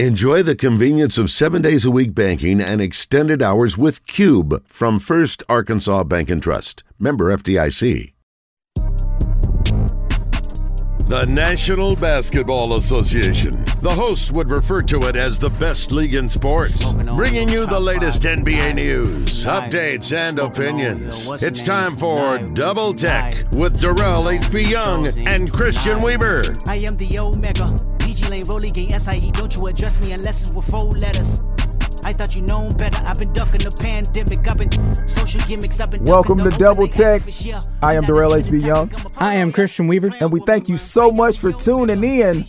Enjoy the convenience of seven days a week banking and extended hours with Cube from First Arkansas Bank and Trust. Member FDIC. The National Basketball Association. The hosts would refer to it as the best league in sports, bringing you the latest NBA news, updates, and opinions. It's time for Double Tech with Derrell H.B. Young and Christian Weaver. I am the Omega. PG Rolly Gang SIE. Don't you address me unless it's with four letters. I thought you known better. I've been ducking the pandemic. I've been social gimmicks. I've been Welcome ducking to the Double open Tech. I am Derrell H.B. Young. I am Christian Weaver. And we thank you so much for tuning in.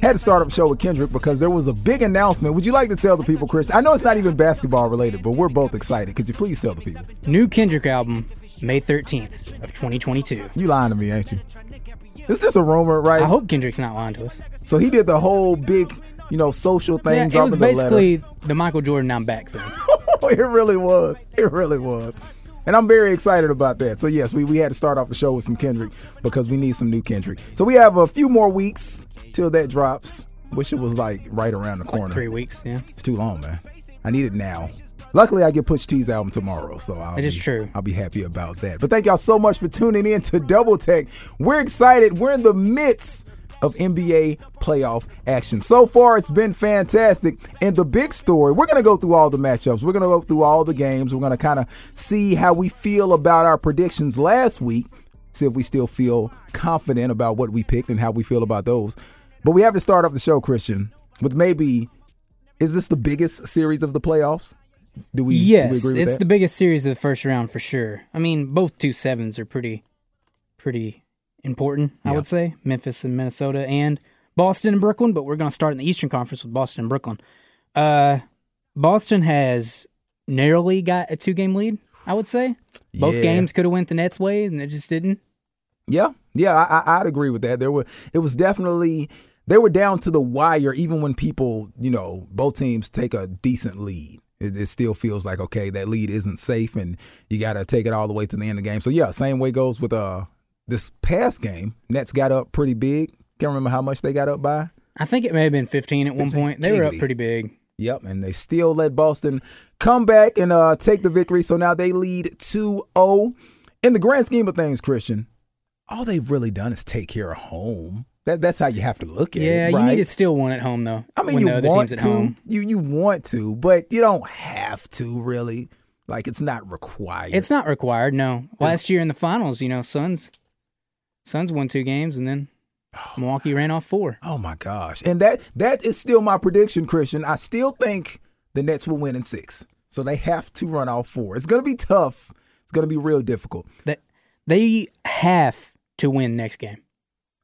Had to start up the show with Kendrick because there was a big announcement. Would you like to tell the people, Christian? I know it's not even basketball related, but we're both excited. Could you please tell the people? New Kendrick album, May 13th of 2022. You lying to me, ain't you? Is this a rumor, right? I hope Kendrick's not lying to us. So he did the whole big, you know, social thing. Yeah, it was basically the Michael Jordan I'm back thing. it really was. It really was. And I'm very excited about that. So yes, we, we had to start off the show with some Kendrick because we need some new Kendrick. So we have a few more weeks till that drops. Wish it was like right around the corner. Three weeks, yeah. It's too long, man. I need it now. Luckily, I get Pusha T's album tomorrow, so I'll It is be- true. I'll be happy about that. But thank y'all so much for tuning in to Double Tech. We're excited. We're in the midst of NBA playoff action. So far, it's been fantastic. And the big story, we're going to go through all the matchups. We're going to go through all the games. We're going to kind of see how we feel about our predictions last week. See if we still feel confident about what we picked and how we feel about those. But we have to start off the show, Christian, with maybe is this the biggest series of the playoffs? Do we, do we Yes, agree with it's that? the biggest series of the first round for sure. I mean, both two sevens are pretty, pretty important. I Yeah. would say Memphis and Minnesota and Boston and Brooklyn. But we're going to start in the Eastern Conference with Boston and Brooklyn. Uh, Boston has narrowly got a two game lead. I would say both Yeah. games could have went the Nets' way, and it just didn't. Yeah, yeah, I, I'd agree with that. There were, it was definitely they were down to the wire. Even when people, you know, both teams take a decent lead, it, it still feels like okay, that lead isn't safe, and you got to take it all the way to the end of the game. So yeah, same way goes with uh this past game. Nets got up pretty big. Can't remember how much they got up by. I think it may have been 15 at one point. They were up pretty big. Yep, and they still let Boston come back and uh, take the victory. So now they lead 2-0. In the grand scheme of things, Christian, all they've really done is take care of home. That, that's how you have to look at it. Yeah, it, you right? need to still one at home though. I mean, when you the other want team's to. at home. You you want to, but you don't have to really. Like it's not required. It's not required. No. Last year in the finals, you know, Suns, Suns won two games, and then oh Milwaukee ran off four. Oh my gosh. And that that is still my prediction, Christian. I still think the Nets will win in six. So they have to run off four. It's gonna be tough. It's gonna be real difficult. That they have to win next game.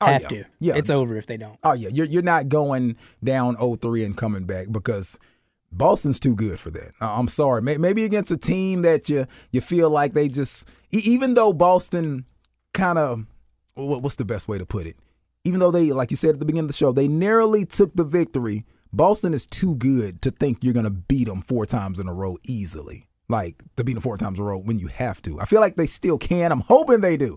Oh, have yeah. to. Yeah. It's over if they don't. Oh yeah, you're you're not going down 0-3 and coming back because Boston's too good for that. Uh, I'm sorry. Maybe against a team that you you feel like they just even though Boston kind of what's the best way to put it? Even though they like you said at the beginning of the show, they narrowly took the victory. Boston is too good to think you're going to beat them four times in a row easily. Like to beat them four times in a row when you have to. I feel like they still can. I'm hoping they do.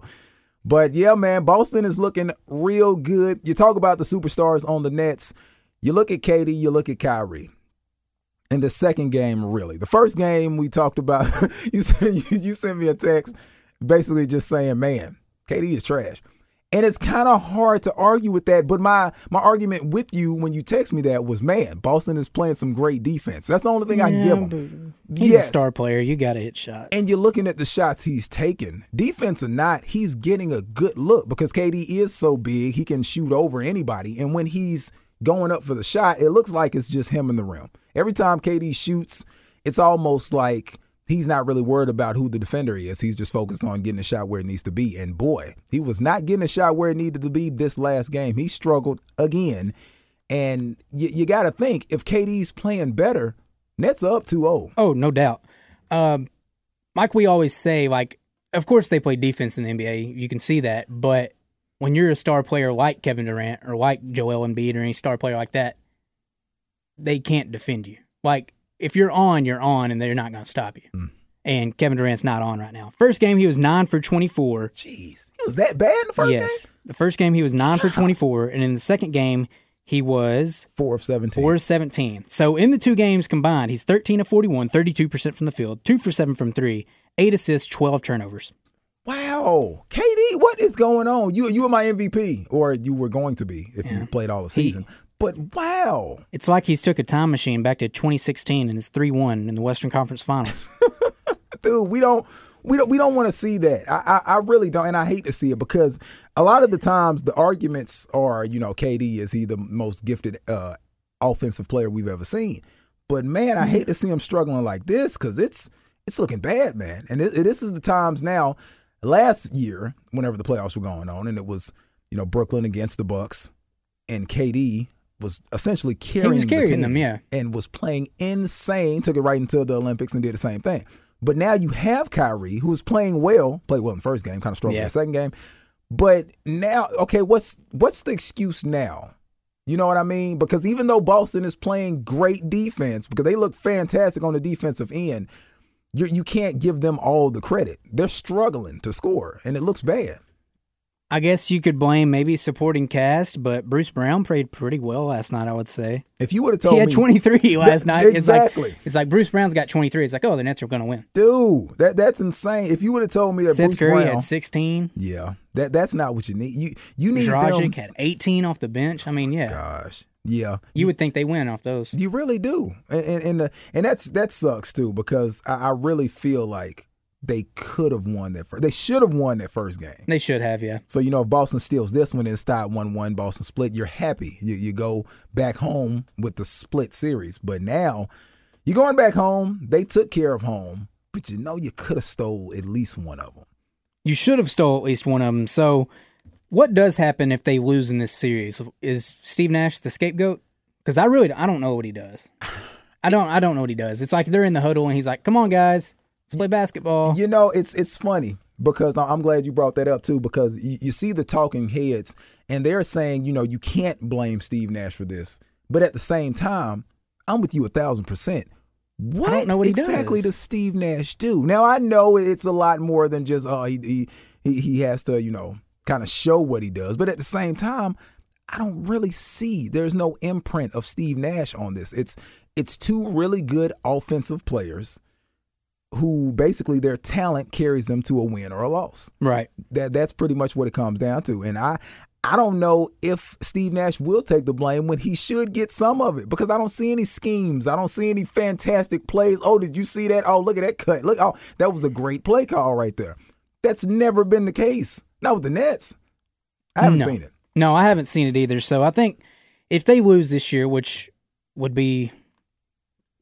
But yeah, man, Boston is looking real good. You talk about the superstars on the Nets. You look at KD, you look at Kyrie. In the second game, really. The first game we talked about, you sent, you sent me a text basically just saying, man, KD is trash. And it's kind of hard to argue with that. But my my argument with you when you text me that was, man, Boston is playing some great defense. That's the only thing I can give him. He's Yes. a star player. You got to hit shots. And you're looking at the shots he's taken, defense or not, he's getting a good look because KD is so big, he can shoot over anybody. And when he's going up for the shot, it looks like it's just him in the rim. Every time KD shoots, it's almost like he's not really worried about who the defender is. He's just focused on getting a shot where it needs to be. And boy, he was not getting a shot where it needed to be this last game. He struggled again. And you, you got to think if KD's playing better, Nets are up 2 0. Oh, no doubt. Um, like we always say, like, of course they play defense in the NBA. You can see that. But when you're a star player like Kevin Durant or like Joel Embiid or any star player like that, they can't defend you. Like, if you're on, you're on, and they're not going to stop you. Mm. And Kevin Durant's not on right now. First game, he was nine for 24. Jeez. He was that bad in the first yes. game? The first game, he was nine for 24. And in the second game, he was Four of 17. 4 of 17. So in the two games combined, he's 13 of 41, 32% from the field, 2 for 7 from 3, 8 assists, 12 turnovers. Wow. KD, what is going on? You you were my MVP, or you were going to be if you played all the He- season. But wow. It's like he's took a time machine back to 2016 and it's 3-1 in the Western Conference Finals. dude, we don't we don't we don't want to see that. I, I I really don't, and I hate to see it because a lot of the times the arguments are, you know, KD is he the most gifted uh, offensive player we've ever seen. But man, I hate to see him struggling like this because it's it's looking bad, man. And it, this is the times now. Last year, whenever the playoffs were going on, and it was you know Brooklyn against the Bucks, and KD was essentially carrying, was the carrying team them, yeah. and was playing insane. Took it right into the Olympics and did the same thing. But now you have Kyrie, who was playing well, played well in the first game, kind of struggled in the second game. But now, okay, what's what's the excuse now? You know what I mean? Because even though Boston is playing great defense, because they look fantastic on the defensive end, you you can't give them all the credit. They're struggling to score, and it looks bad. I guess you could blame maybe supporting cast, but Bruce Brown played pretty well last night, I would say. If you would have told He had me, 23 last night. It's exactly. like, it's like Bruce Brown's got 23. It's like, oh, the Nets are going to win. dude, that that's insane. If you would have told me that Seth Bruce Curry Brown, had 16. yeah, that that's not what you need. You you need Dragic them. had 18 off the bench. I mean, yeah, Gosh, yeah, you would think they win off those. You really do, and and and, the, and that's that sucks too because I, I really feel like they could have won that first. They should have won that first game. They should have, yeah. So you know, if Boston steals this one and it's tied one one, Boston split, you're happy. You you go back home with the split series. But now you're going back home. They took care of home, but you know you could have stole at least one of them. You should have stole at least one of them. So, what does happen if they lose in this series? Is Steve Nash the scapegoat? Because I really, I don't know what he does. I don't, I don't know what he does. It's like they're in the huddle and he's like, "Come on, guys, let's play basketball." You know, it's it's funny because I- I'm glad you brought that up too because you, you see the talking heads and they're saying, you know, you can't blame Steve Nash for this, but at the same time, I'm with you a thousand percent. What, know what exactly does. does Steve Nash do? Now I know it's a lot more than just oh he he he, he has to you know kind of show what he does, but at the same time, I don't really see there's no imprint of Steve Nash on this. It's it's two really good offensive players who basically their talent carries them to a win or a loss. Right. That that's pretty much what it comes down to. And I I don't know if Steve Nash will take the blame when he should get some of it because I don't see any schemes. I don't see any fantastic plays. Oh, did you see that? Oh, look at that cut. Look, oh, that was a great play call right there. That's never been the case. Not with the Nets. I haven't No. seen it. No, I haven't seen it either. So I think if they lose this year, which would be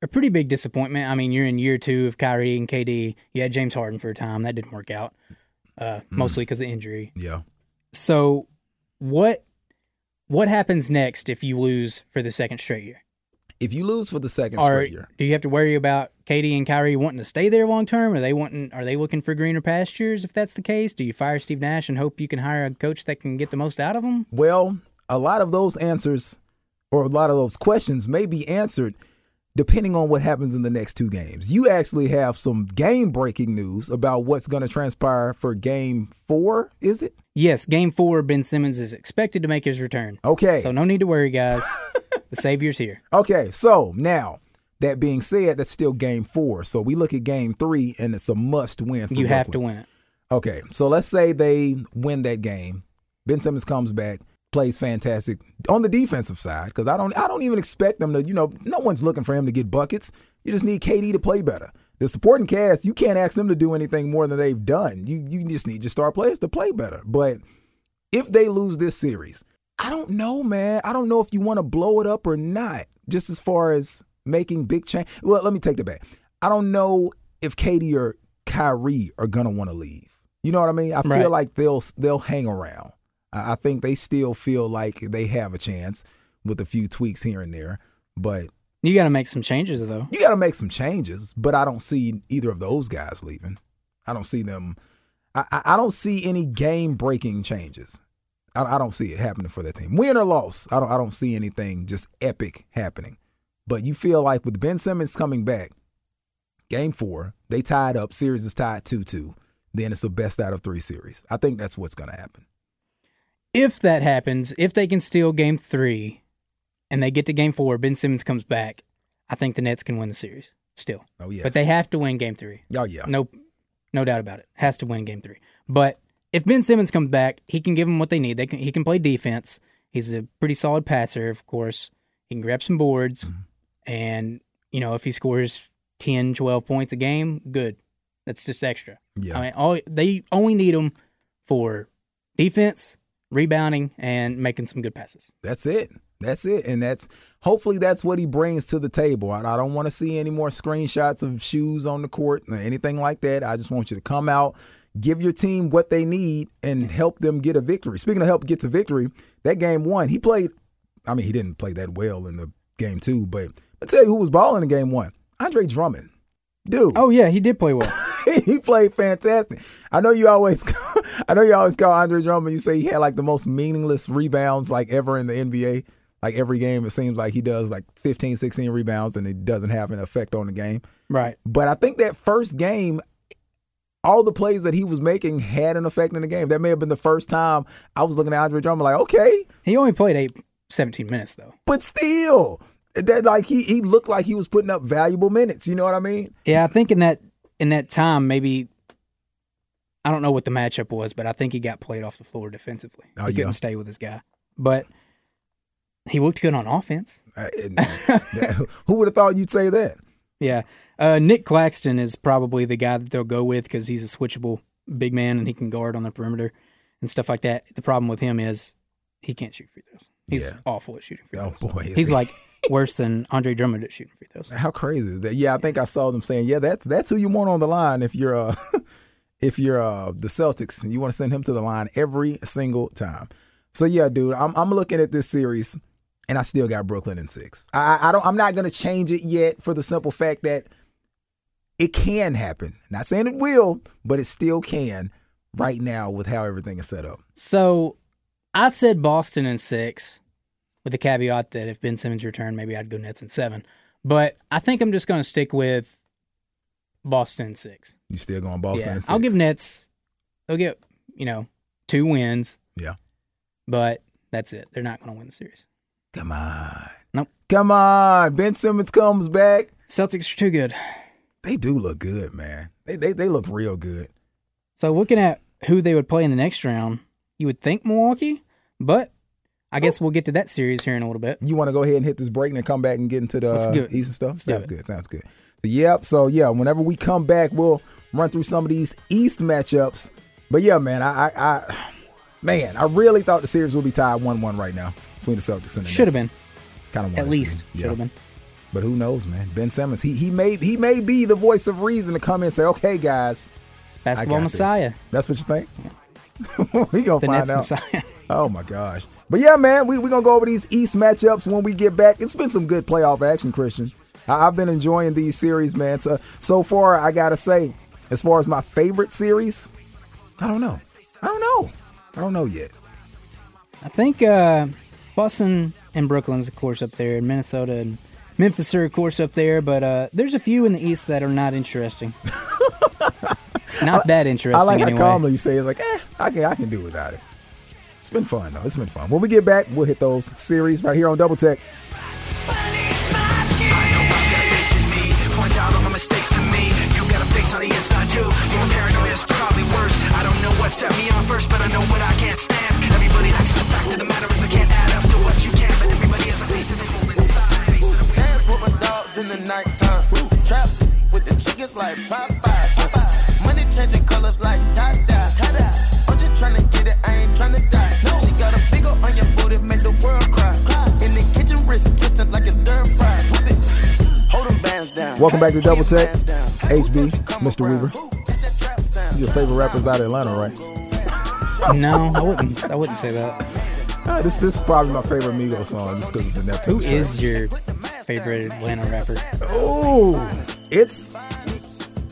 a pretty big disappointment. I mean, you're in year two of Kyrie and KD. You had James Harden for a time. That didn't work out, uh, mostly because of injury. Yeah. So what what happens next if you lose for the second straight year? If you lose for the second Or straight year, do you have to worry about KD and Kyrie wanting to stay there long term? Are they wanting? Are they looking for greener pastures? If that's the case, do you fire Steve Nash and hope you can hire a coach that can get the most out of them? Well, a lot of those answers or a lot of those questions may be answered depending on what happens in the next two games. You actually have some game breaking news about what's going to transpire for game four, is it? Yes, Game Four, Ben Simmons is expected to make his return. Okay. So no need to worry, guys. the Savior's here. Okay, so now that being said, that's still game four. So we look at game three, and it's a must win. For You have to win it. Okay, so let's say they win that game. Ben Simmons comes back, plays fantastic on the defensive side because I don't, I don't even expect them to. You know, no one's looking for him to get buckets. You just need KD to play better. The supporting cast, you can't ask them to do anything more than they've done. You, you just need your star players to play better. But if they lose this series, I don't know, man. I don't know if you want to blow it up or not. Just as far as making big change. Well, let me take that back. I don't know if KD or Kyrie are gonna want to leave. You know what I mean? I Right. feel like they'll they'll hang around. I think they still feel like they have a chance with a few tweaks here and there. But You got to make some changes though. you got to make some changes. But I don't see either of those guys leaving. I don't see them. I, I don't see any game breaking changes. I, I don't see it happening for that team. Win or loss, I don't. I don't see anything just epic happening. But you feel like with Ben Simmons coming back, game four, they tied up. Series is tied two two. Then it's a best out of three series. I think that's what's going to happen. If that happens, if they can steal Game Three, and they get to game four, Ben Simmons comes back, I think the Nets can win the series still. Oh yeah. But they have to win game three. Oh yeah. No, no doubt about it. Has to win game three. But if Ben Simmons comes back, he can give them what they need. They can, he can play defense. He's a pretty solid passer, of course. He can grab some boards. Mm-hmm. And, you know, if he scores 10, 12 points a game, good. That's just extra. Yeah. I mean, all they only need him for defense, rebounding, and making some good passes. That's it. That's it. And that's hopefully that's what he brings to the table. I, I don't want to see any more screenshots of shoes on the court or anything like that. I just want you to come out, give your team what they need, and help them get a victory. Speaking of help get to victory, that game one, he played. I mean, he didn't play that well in the game two, but I tell you who was balling in game one: Andre Drummond. Dude, Oh, yeah, he did play well. he played fantastic. I know you always, I know you always call Andre Drummond. You say he had like the most meaningless rebounds like ever in the NBA. Like every game, it seems like he does like 15, 16 rebounds, and it doesn't have an effect on the game. right. But I think that first game, all the plays that he was making had an effect in the game. That may have been the first time I was looking at Andre Drummond like, okay, He only played eight, 17 minutes, though. but still, that like he he looked like he was putting up valuable minutes. You know what I mean? Yeah, I think in that in that time, maybe I don't know what the matchup was, but I think he got played off the floor defensively. Oh, he yeah. couldn't stay with his guy, but he looked good on offense. Uh, who would have thought you'd say that? Yeah, uh, Nic Claxton is probably the guy that they'll go with because he's a switchable big man and he can guard on the perimeter and stuff like that. The problem with him is he can't shoot free throws. He's Yeah. awful at shooting free throws. Oh, throws. boy, he's he. like worse than Andre Drummond at shooting free throws. How crazy is that? Yeah, I think I saw them saying, yeah, that's that's who you want on the line if you're uh if you're uh the Celtics and you want to send him to the line every single time. So yeah, dude, I'm I'm looking at this series and I still got Brooklyn in six. I I don't I'm not gonna change it yet for the simple fact that it can happen. Not saying it will, but it still can right now with how everything is set up. So I said Boston in six, with the caveat that if Ben Simmons returned, maybe I'd go Nets in seven. But I think I'm just to stick with Boston in six. You still going Boston yeah, 6 I'll give Nets. They'll get you know two wins, Yeah. but that's it. They're not going to win the series. Come on. Nope. Come on. Ben Simmons comes back. Celtics are too good. They do look good, man. They they they look real good. So looking at who they would play in the next round, you would think Milwaukee, but I guess we'll get to that series here in a little bit. You want to go ahead and hit this break and then come back and get into the Let's do it. East and stuff? Let's sounds good. Sounds good. Yep. So yeah, whenever we come back, we'll run through some of these East matchups. But yeah, man, I, I, I man, I really thought the series would be tied one-one right now between the Celtics and the Should have been kind of at least. Should have been. But who knows, man? Ben Simmons, he he may he may be the voice of reason to come in and say, okay, guys, Basketball got this." Messiah. That's what you think? we gonna The find Nets out. Messiah. Oh my gosh. But yeah, man, we we gonna go over these East matchups when we get back. It's been some good playoff action, Christian. I, I've been enjoying these series, man. So so far, I gotta say, as far as my favorite series, I don't know. I don't know. I don't know yet. I think uh, Boston and Brooklyn's, of course, up there, and Minnesota and Memphis are, of course, up there. But uh, there's a few in the East that are not interesting. not that interesting, I like anyway. how calmly you say it's like, eh, I can I can do without it. It's been fun though. It's been fun. When we get back, we'll hit those series right here on Double Tech. Don't know what set me on first, but I know what I can't stand. Everybody likes the fact of the matter is I can't add up to what you can, but everybody has a face that they hold inside. Dance with my dogs in the nighttime. Trap with the chickens like Popeye. Money changing colors like tie-dye. I'm just tryna get it, I ain't tryna die. She got a big ol' on your booty, make the world cry. In the kitchen, wrist twisted like it's stir fry. Hold them bands down. Welcome back to Double Pull Tech. HB, Mr. around. Weaver. Your favorite rappers out of Atlanta, right? No, I wouldn't. I wouldn't say that. Uh, this this is probably my favorite Migos song just because it's a Neptune. Who track. is your favorite Atlanta rapper? Oh, it's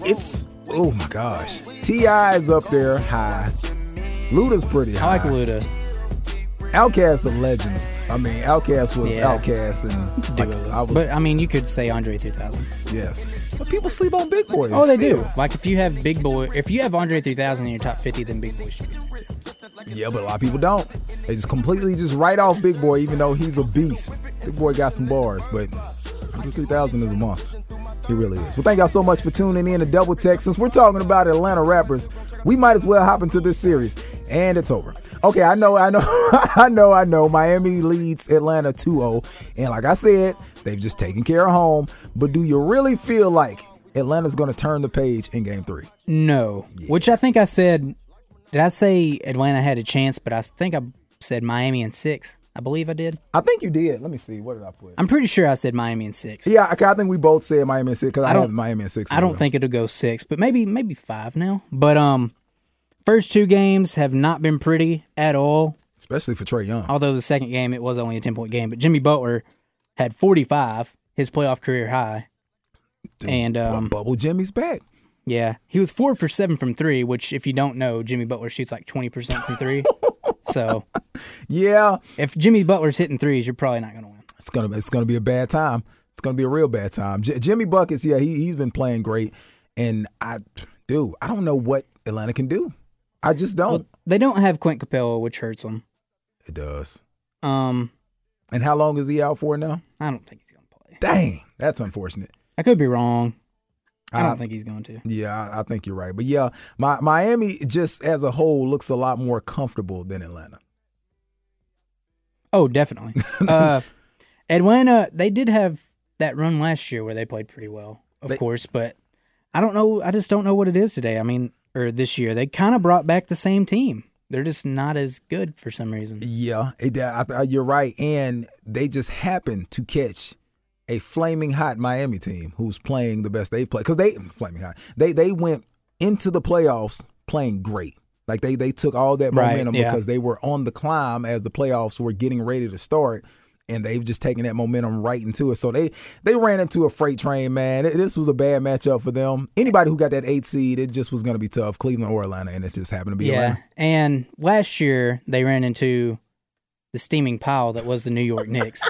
it's oh my gosh. T.I. is up there high. Luda's pretty I like Luda. OutKast of legends. I mean, OutKast was Yeah. OutKast, and like. I was But I mean, you could say Andre 3000. yes. But people sleep on Big Boi. Oh, they do. Like if you have Big Boi, if you have Andre 3000 in your top 50, then Big Boi should be. Yeah, but a lot of people don't. They just completely just write off Big Boi, even though he's a beast. Big Boi got some bars, but Andre 3000 is a monster. He really is. Well, thank y'all so much for tuning in to Double Tech. Since we're talking about Atlanta rappers, we might as well hop into this series. And it's over. Okay, I know, I know, I know, I know. Miami leads Atlanta 2-0. And like I said, they've just taken care of home. But do you really feel like Atlanta's going to turn the page in game three? No, which I think I said. Did I say Atlanta had a chance? But I think I said Miami in six. I believe I did. I think you did. Let me see. What did I put? I'm pretty sure I said Miami in six. yeah, I I think we both said Miami in six because I, I don't- have Miami in six. I don't think it'll go six, but maybe maybe five now. But um, first two games have not been pretty at all. especially for Trae Young. Although the second game it was only a ten point game, but Jimmy Butler had 45, his playoff career high. Dude, and, um, Bubble Jimmy's back. Yeah, he was four for seven from three, which if you don't know, Jimmy Butler shoots like twenty percent from three. so Yeah, if Jimmy Butler's hitting threes, you're probably not going to win. it's gonna it's gonna be a bad time. It's gonna be a real bad time. J- Jimmy buckets, yeah, he he's been playing great, and I, do I don't know what Atlanta can do. I just don't. Well, they don't have Clint Capela, which hurts them. it does. Um, And how long is he out for now? I don't think he's going to play. Dang, that's unfortunate. I could be wrong. I don't Uh, think he's going to. Yeah, I, I think you're right. But yeah, my, Miami just as a whole looks a lot more comfortable than Atlanta. Oh, definitely. uh, Atlanta, they did have that run last year where they played pretty well, of They- course, but I don't know. I just don't know what it is today. I mean, or this year, they kind of brought back the same team. They're just not as good for some reason. Yeah, it, I, I, you're right. And they just happened to catch a flaming hot Miami team who's playing the best they play because they flaming hot. They they went into the playoffs playing great. Like they they took all that Right, momentum yeah. because they were on the climb as the playoffs were getting ready to start. And they've just taken that momentum right into it. So they they ran into a freight train, man. This was a bad matchup for them. Anybody who got that eight seed, it just was going to be tough. Cleveland or Atlanta, and it just happened to be Yeah. Atlanta. And last year, they ran into the steaming pile that was the New York Knicks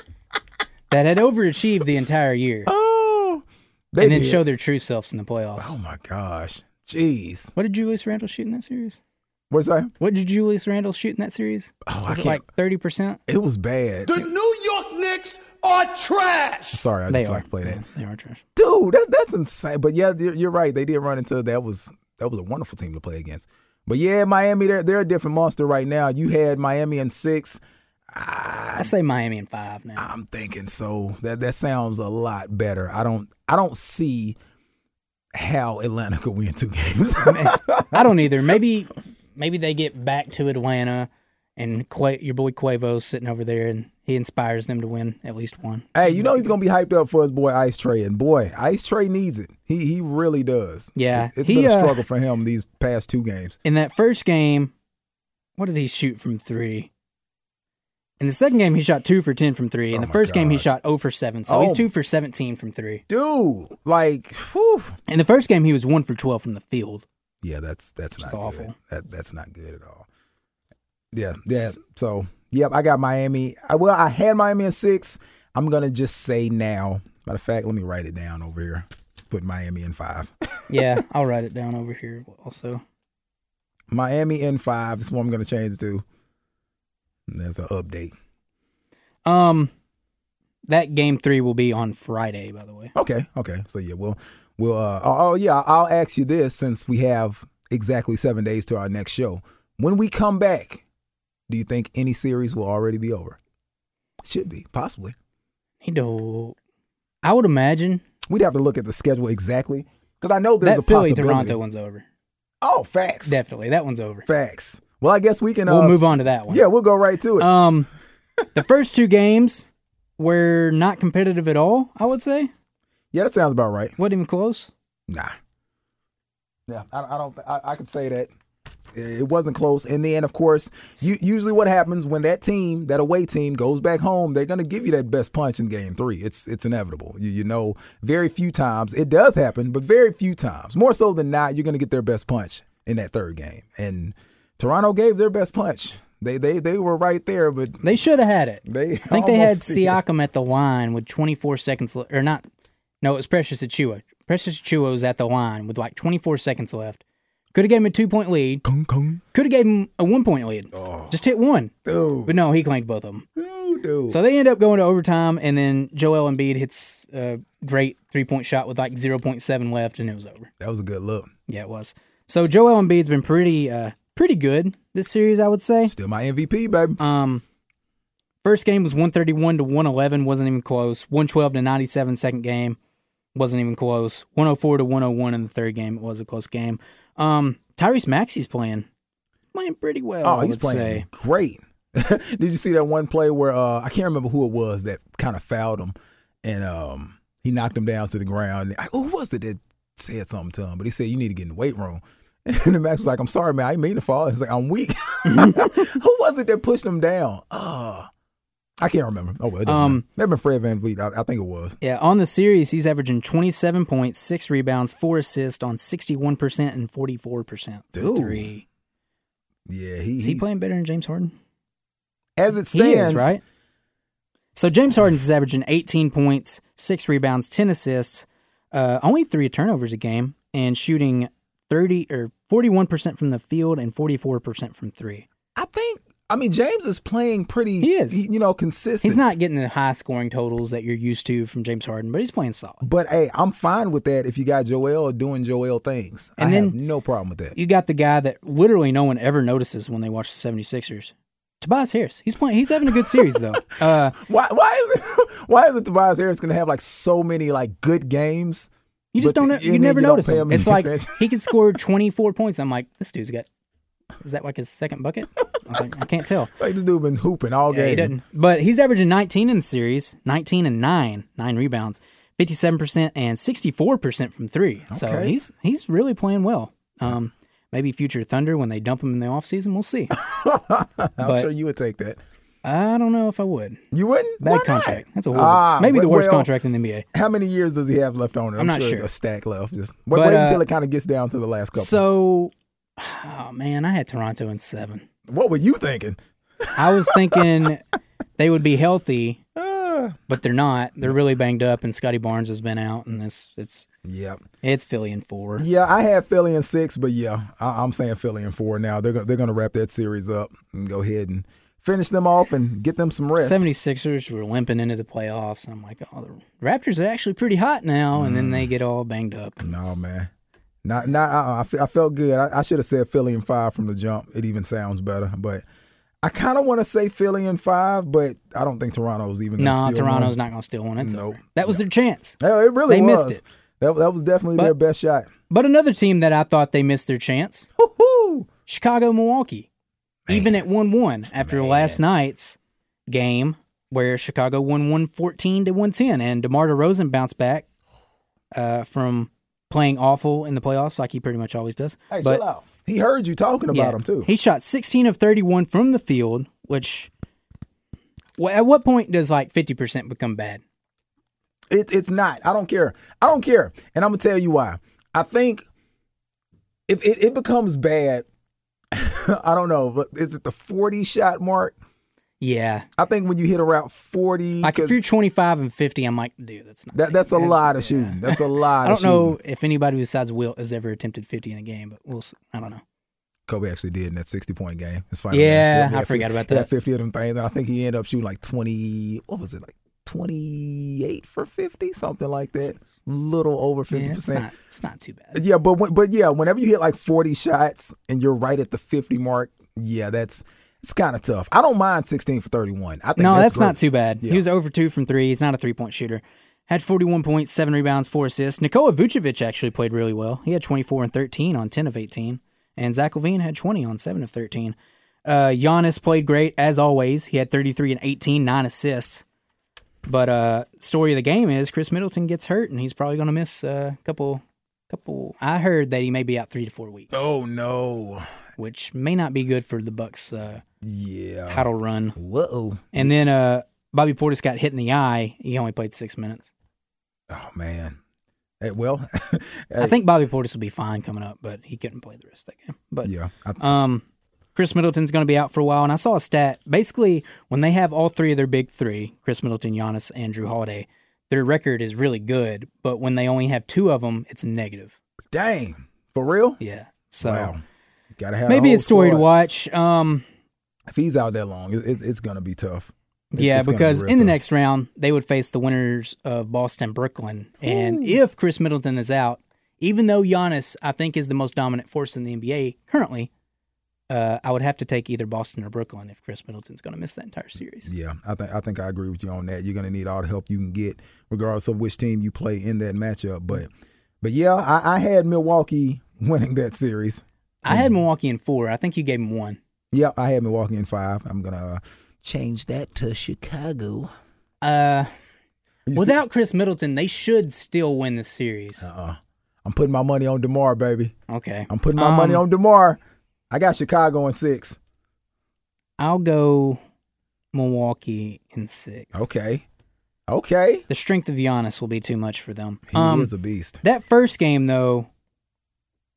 that had overachieved the entire year Oh, they and then did. showed their true selves in the playoffs. Oh my gosh. Jeez. What did Julius Randle shoot in that series? What's that? What did Julius Randle shoot in that series? Oh, I was it can't- like 30%? It was bad. The New York Knicks are trash. I'm Sorry, I They just are. like to play that. They are trash. Dude, that, that's insane. But yeah, you're, you're right. They did run into that was that was a wonderful team to play against. But yeah, Miami, they're they're a different monster right now. You had Miami in six. I say Miami in five now. I'm thinking so. That that sounds a lot better. I don't I don't see how Atlanta could win two games. I don't either. Maybe maybe they get back to Atlanta and Qua- your boy Quavo's sitting over there and he inspires them to win at least one. hey, you know he's gonna be hyped up for his boy Ice Trae, and boy, Ice Trae needs it. He he really does. Yeah, It, has been a uh, struggle for him these past two games. In that first game, what did he shoot from three? In the second game, he shot two for 10 from three. In Oh the first game, he shot 0 for 7. So he's Oh. two for 17 from three. Dude, like, whew. In the first game, he was one for 12 from the field. Yeah, that's that's not awful. good. That that's not good at all. Yeah, yeah. So, yep, I got Miami. I, well, I had Miami in six. I'm gonna just say now. Matter of fact, let me write it down over here. Put Miami in five. Yeah, I'll write it down over here also. Miami in five. This is what I'm gonna change to. There's an update. Um, that game three will be on Friday, by the way. Okay, okay. So yeah, we'll we'll. Uh, oh, oh yeah, I'll ask you this since we have exactly seven days to our next show. When we come back, do you think any series will already be over? Should be, possibly. He do. I would imagine We'd have to look at the schedule exactly because I know there's that a Philly possibility. Toronto one's over. Oh, facts, Definitely, that one's over. facts. Well, I guess we can. We'll uh, move on to that one. Yeah, we'll go right to it. Um, the first two games were not competitive at all. I would say yeah, that sounds about right. wasn't even close. Nah. Yeah, I, I don't. I, I could say that it wasn't close. And then, of course, you, usually what happens when that team, that away team, goes back home, they're gonna give you that best punch in game three. It's it's inevitable. You you know, very few times it does happen, but very few times, more so than not, you're gonna get their best punch in that third game. And Toronto gave their best punch. They they they were right there, but They should have had it. they I think they had. Siakam at the line with 24 seconds left, or not. No, it was Precious Achiuwa. Precious Achiuwa was at the line with like 24 seconds left. Could have gave him a two point lead. Kung kung. Could have gave him a one point lead. Oh. Just hit one. Dude. But no, he claimed both of them. Dude. So they end up going to overtime, and then Joel Embiid hits a great three point shot with like 0.7 left, and it was over. that was a good look. Yeah, it was. So Joel Embiid's been pretty, uh, pretty good this series, I would say. Still my MVP, baby. Um, first game was 131 to 111, wasn't even close. 112 to 97 second game, wasn't even close. 104 to 101 in the third game, it was a close game. Um, Tyrese Maxey's playing, playing pretty well. oh, I he's would playing say. great. Did you see that one play where uh, I can't remember who it was that kind of fouled him, and um, he knocked him down to the ground. I, who was it that said something to him? But he said you need to get in the weight room. And the Max was like, "I'm sorry, man. I didn't mean to fall." It's like I'm weak. who was it that pushed him down? Uh, I can't remember. Oh well, Um, maybe Fred VanVleet. I, I think it was. Yeah, on the series, he's averaging 27 points, six rebounds, four assists on 61% and 44% Dude, three. Yeah, he, Is he playing better than James Harden? as it He stands, is, right? So James Harden's is averaging 18 points, six rebounds, 10 assists, uh, only three turnovers a game, and shooting 30 or 41% from the field and 44% from three. I think. I mean, James is playing pretty. He is. You know, consistent. He's not getting the high scoring totals that you're used to from James Harden, but he's playing solid. But hey, I'm fine with that if you got Joel doing Joel things. And I then- have no problem with that. You got the guy that literally no one ever notices when they watch the 76ers. Tobias Harris. He's playing he's having a good series though. Uh Why? Why is it? Why is it Tobias Harris going to have like so many like good games? You just But don't. the- know You never notice him. It's like he can score 24 points. I'm like, this dude's got. Is that like his second bucket? I was like, I can't tell. Like this dude been hooping all Yeah, game. he doesn't. But he's averaging 19 in the series, 19 and nine, nine rebounds, 57% and 64% from three. So Okay. he's he's really playing well. Um, maybe future Thunder when they dump him in the offseason, we'll see. I'm but- sure you would take that. I don't know if I would. You wouldn't? Bad contract. That's a horrible. Ah, maybe the worst well, contract in the NBA. How many years does he have left on it? I'm not sure. A stack left. Just wait, But, wait uh, until it kind of gets down to the last couple. So, oh man, I had Toronto in seven. what were you thinking? I was thinking they would be healthy, Uh, but they're not. They're really banged up, and Scottie Barnes has been out, and it's it's yeah, it's Philly in four. yeah. I had Philly in six, but yeah, I, I'm saying Philly in four now. They're go- they're going to wrap that series up and go ahead and finish them off and get them some rest. 76ers were limping into the playoffs, and I'm like, oh, the Raptors are actually pretty hot now, and then they mm. get all banged up. and No man, not not. I, I felt good. I, I should have said Philly in five from the jump. It even sounds better, but I kind of want to say Philly in five, but I don't think Toronto's even. Gonna No, steal Toronto's one. not going to steal one. It's Nope. over. That was their chance. Hell, it really They was. missed it. That, that was definitely But- their best shot. But another team that I thought they missed their chance. Chicago, Milwaukee. Even at 1 1 after last night's game where Chicago won 114 to 110. And DeMar DeRozan bounced back uh, from playing awful in the playoffs like he pretty much always does. Hey, but chill out. He heard you talking about yeah, him too. He shot 16 of 31 from the field, which. wh- At what point does like 50% become bad? It, it's not. I don't care. I don't care. And I'm gonna tell you why. I think if it, it becomes bad, I don't know. But is it the 40 shot mark? Yeah. I think when you hit around 40, Like if you're 25 and 50, I'm like, dude, that's not. that, that's a lot of shooting. That's a lot. I don't know if anybody besides Wilt has ever attempted 50 in a game, but we'll. See. I don't know. Kobe actually did in that 60 point game. It's fine. Yeah, I forgot about that. 50 of them things. And I think he ended up shooting like 20, what was it, like 28 for 50, something like that. Little over 50%. Yeah, it's not. It's not too bad. Yeah, but when, but yeah, whenever you hit like 40 shots and you're right at the 50 mark, yeah, that's it's kind of tough. I don't mind 16 for 31. I think No, that's, that's, not too bad. Yeah. He was over two from three. He's not a three point shooter. Had 41 points, seven rebounds, four assists. Nikola Vucevic actually played really well. He had 24 and 13 on 10 of 18. And Zach LaVine had 20 on 7 of 13. Uh, Giannis played great, as always. He had 33 and 18, nine assists. But uh, story of the game is Khris Middleton gets hurt, and he's probably going to miss a couple. Couple. I heard that he may be out three to four weeks, Oh no. which may not be good for the Bucks' uh, Yeah. title run. Whoa. And then uh, Bobby Portis got hit in the eye. He only played six minutes. Oh man. Hey, well, I think Bobby Portis will be fine coming up, but he couldn't play the rest of that game. But yeah. I, um, Khris Middleton's going to be out for a while. And I saw a stat. Basically, when they have all three of their big three, Khris Middleton, Giannis, and Jrue Holiday, their record is really good. But when they only have two of them, it's negative. dang. For real? Yeah. So wow. Gotta have maybe a story to watch. Um, If he's out that long, it's, it's gonna be tough. It- yeah, it's be because real in the next round they would face the winners of Boston, Brooklyn, and if Khris Middleton is out, even though Giannis I think is the most dominant force in the NBA currently, uh, I would have to take either Boston or Brooklyn if Khris Middleton's going to miss that entire series. Yeah, I think I think I agree with you on that. You're gonna need all the help you can get, regardless of which team you play in that matchup. But but yeah, I, I had Milwaukee winning that series. I had Milwaukee in four. I think you gave him one. Yeah, I had Milwaukee in five. I'm gonna uh, change that to Chicago. Uh, without Khris Middleton, they should still win the series. Uh, I'm putting my money on Demar, baby. Okay, I'm putting my money Um, on Demar. I got Chicago in six. I'll go Milwaukee in six. Okay, okay. The strength of Giannis will be too much for them. He um, is a beast. that first game though,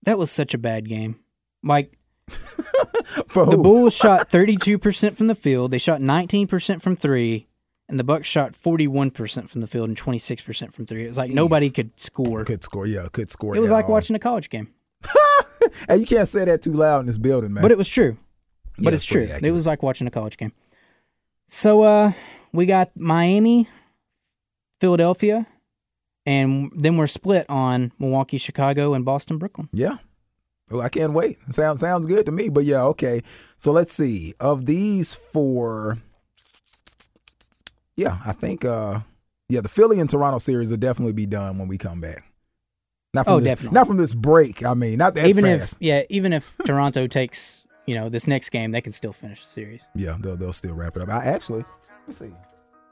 that was such a bad game. Like the? Bulls shot 32% from the field, they shot 19% from 3, and the Bucks shot 41% from the field and 26% from 3. It was like nobody could score. could score. Yeah, could score. It was like all. watching a college game. Hey, you can't say that too loud in this building, man. But it was true. Yeah, But it's true. pretty It was like watching a college game. So uh we got Miami, Philadelphia, and then we're split on Milwaukee, Chicago, and Boston, Brooklyn. Yeah. Oh, I can't wait. Sounds sounds good to me. But yeah, okay. So let's see. Of these four, yeah, I think uh yeah, the Philly and Toronto series will definitely be done when we come back. Not from Oh, this, definitely. Not from this break. I mean, not that even fast. if yeah, even if Toronto takes, you know, this next game, they can still finish the series. yeah, they'll they'll still wrap it up. I actually, let's see.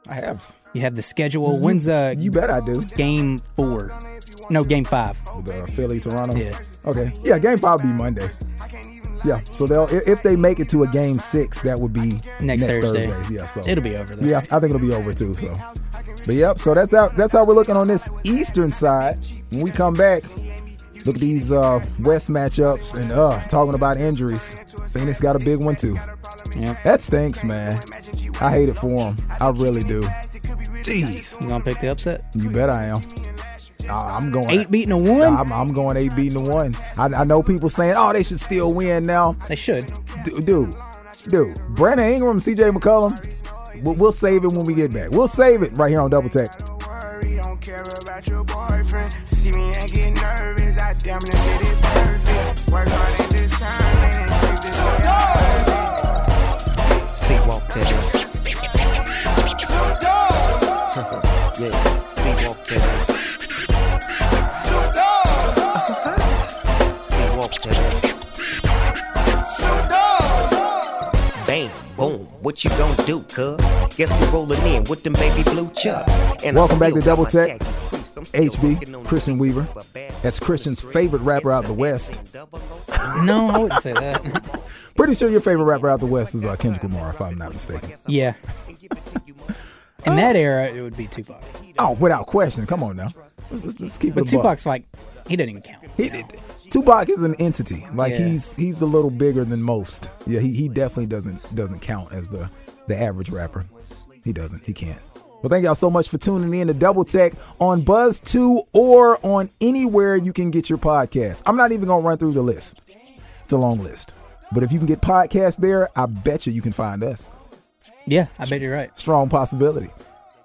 I have. You have the schedule. When's uh You bet I do. game four? No, game five. With uh, Philly, Toronto. Yeah. Okay. Yeah, game five will be Monday. Yeah. So they'll if they make it to a game six, that would be Next Thursday. Yeah. So It'll be over though. Yeah, I think it'll be over too. So, but yep. So that's how that's how we're looking on this Eastern side. When we come back, look at these uh, West matchups and uh, talking about injuries. Phoenix got a big one too. Yep. That stinks, man. I hate it for them. I really do. Jeez, You gonna pick the upset? you bet I am. I'm going Eight beating a one? I'm, I'm going eight beating the one. I, I know people saying, "Oh, they should still win now." They should. D- dude, dude, Brandon Ingram, C.J. McCollum. We'll, we'll save it when we get back. We'll save it right here on Double Tech. care about your boyfriend. See me and get nervous, I damn near did it perfect. Work hard and determined, and take this way See walk to the Yeah, what you gonna do, cuz? Guess we're rolling in with them baby blue chucks. And Welcome back to Double my Tech. khakis creased. I'm still HB, working Christian Weaver. That's Christian's favorite rapper out the West. No, I wouldn't say that. Pretty sure your favorite rapper out the West is uh, Kendrick Lamar, if I'm not mistaken. yeah. In that era, it would be Tupac. Oh, without question. Come on now. Let's, let's, let's keep it But a buck. Tupac's like, he doesn't even count. He, Tupac is an entity. Like Yeah. he's he's a little bigger than most. Yeah, he, he definitely doesn't doesn't count as the the average rapper. He doesn't. He can't. Well, thank y'all so much for tuning in to Double Tech on Buzz 2 or on anywhere you can get your podcast. I'm not even gonna run through the list. It's a long list. But if you can get podcasts there, I bet you you can find us. Yeah, I bet you're right. Strong possibility.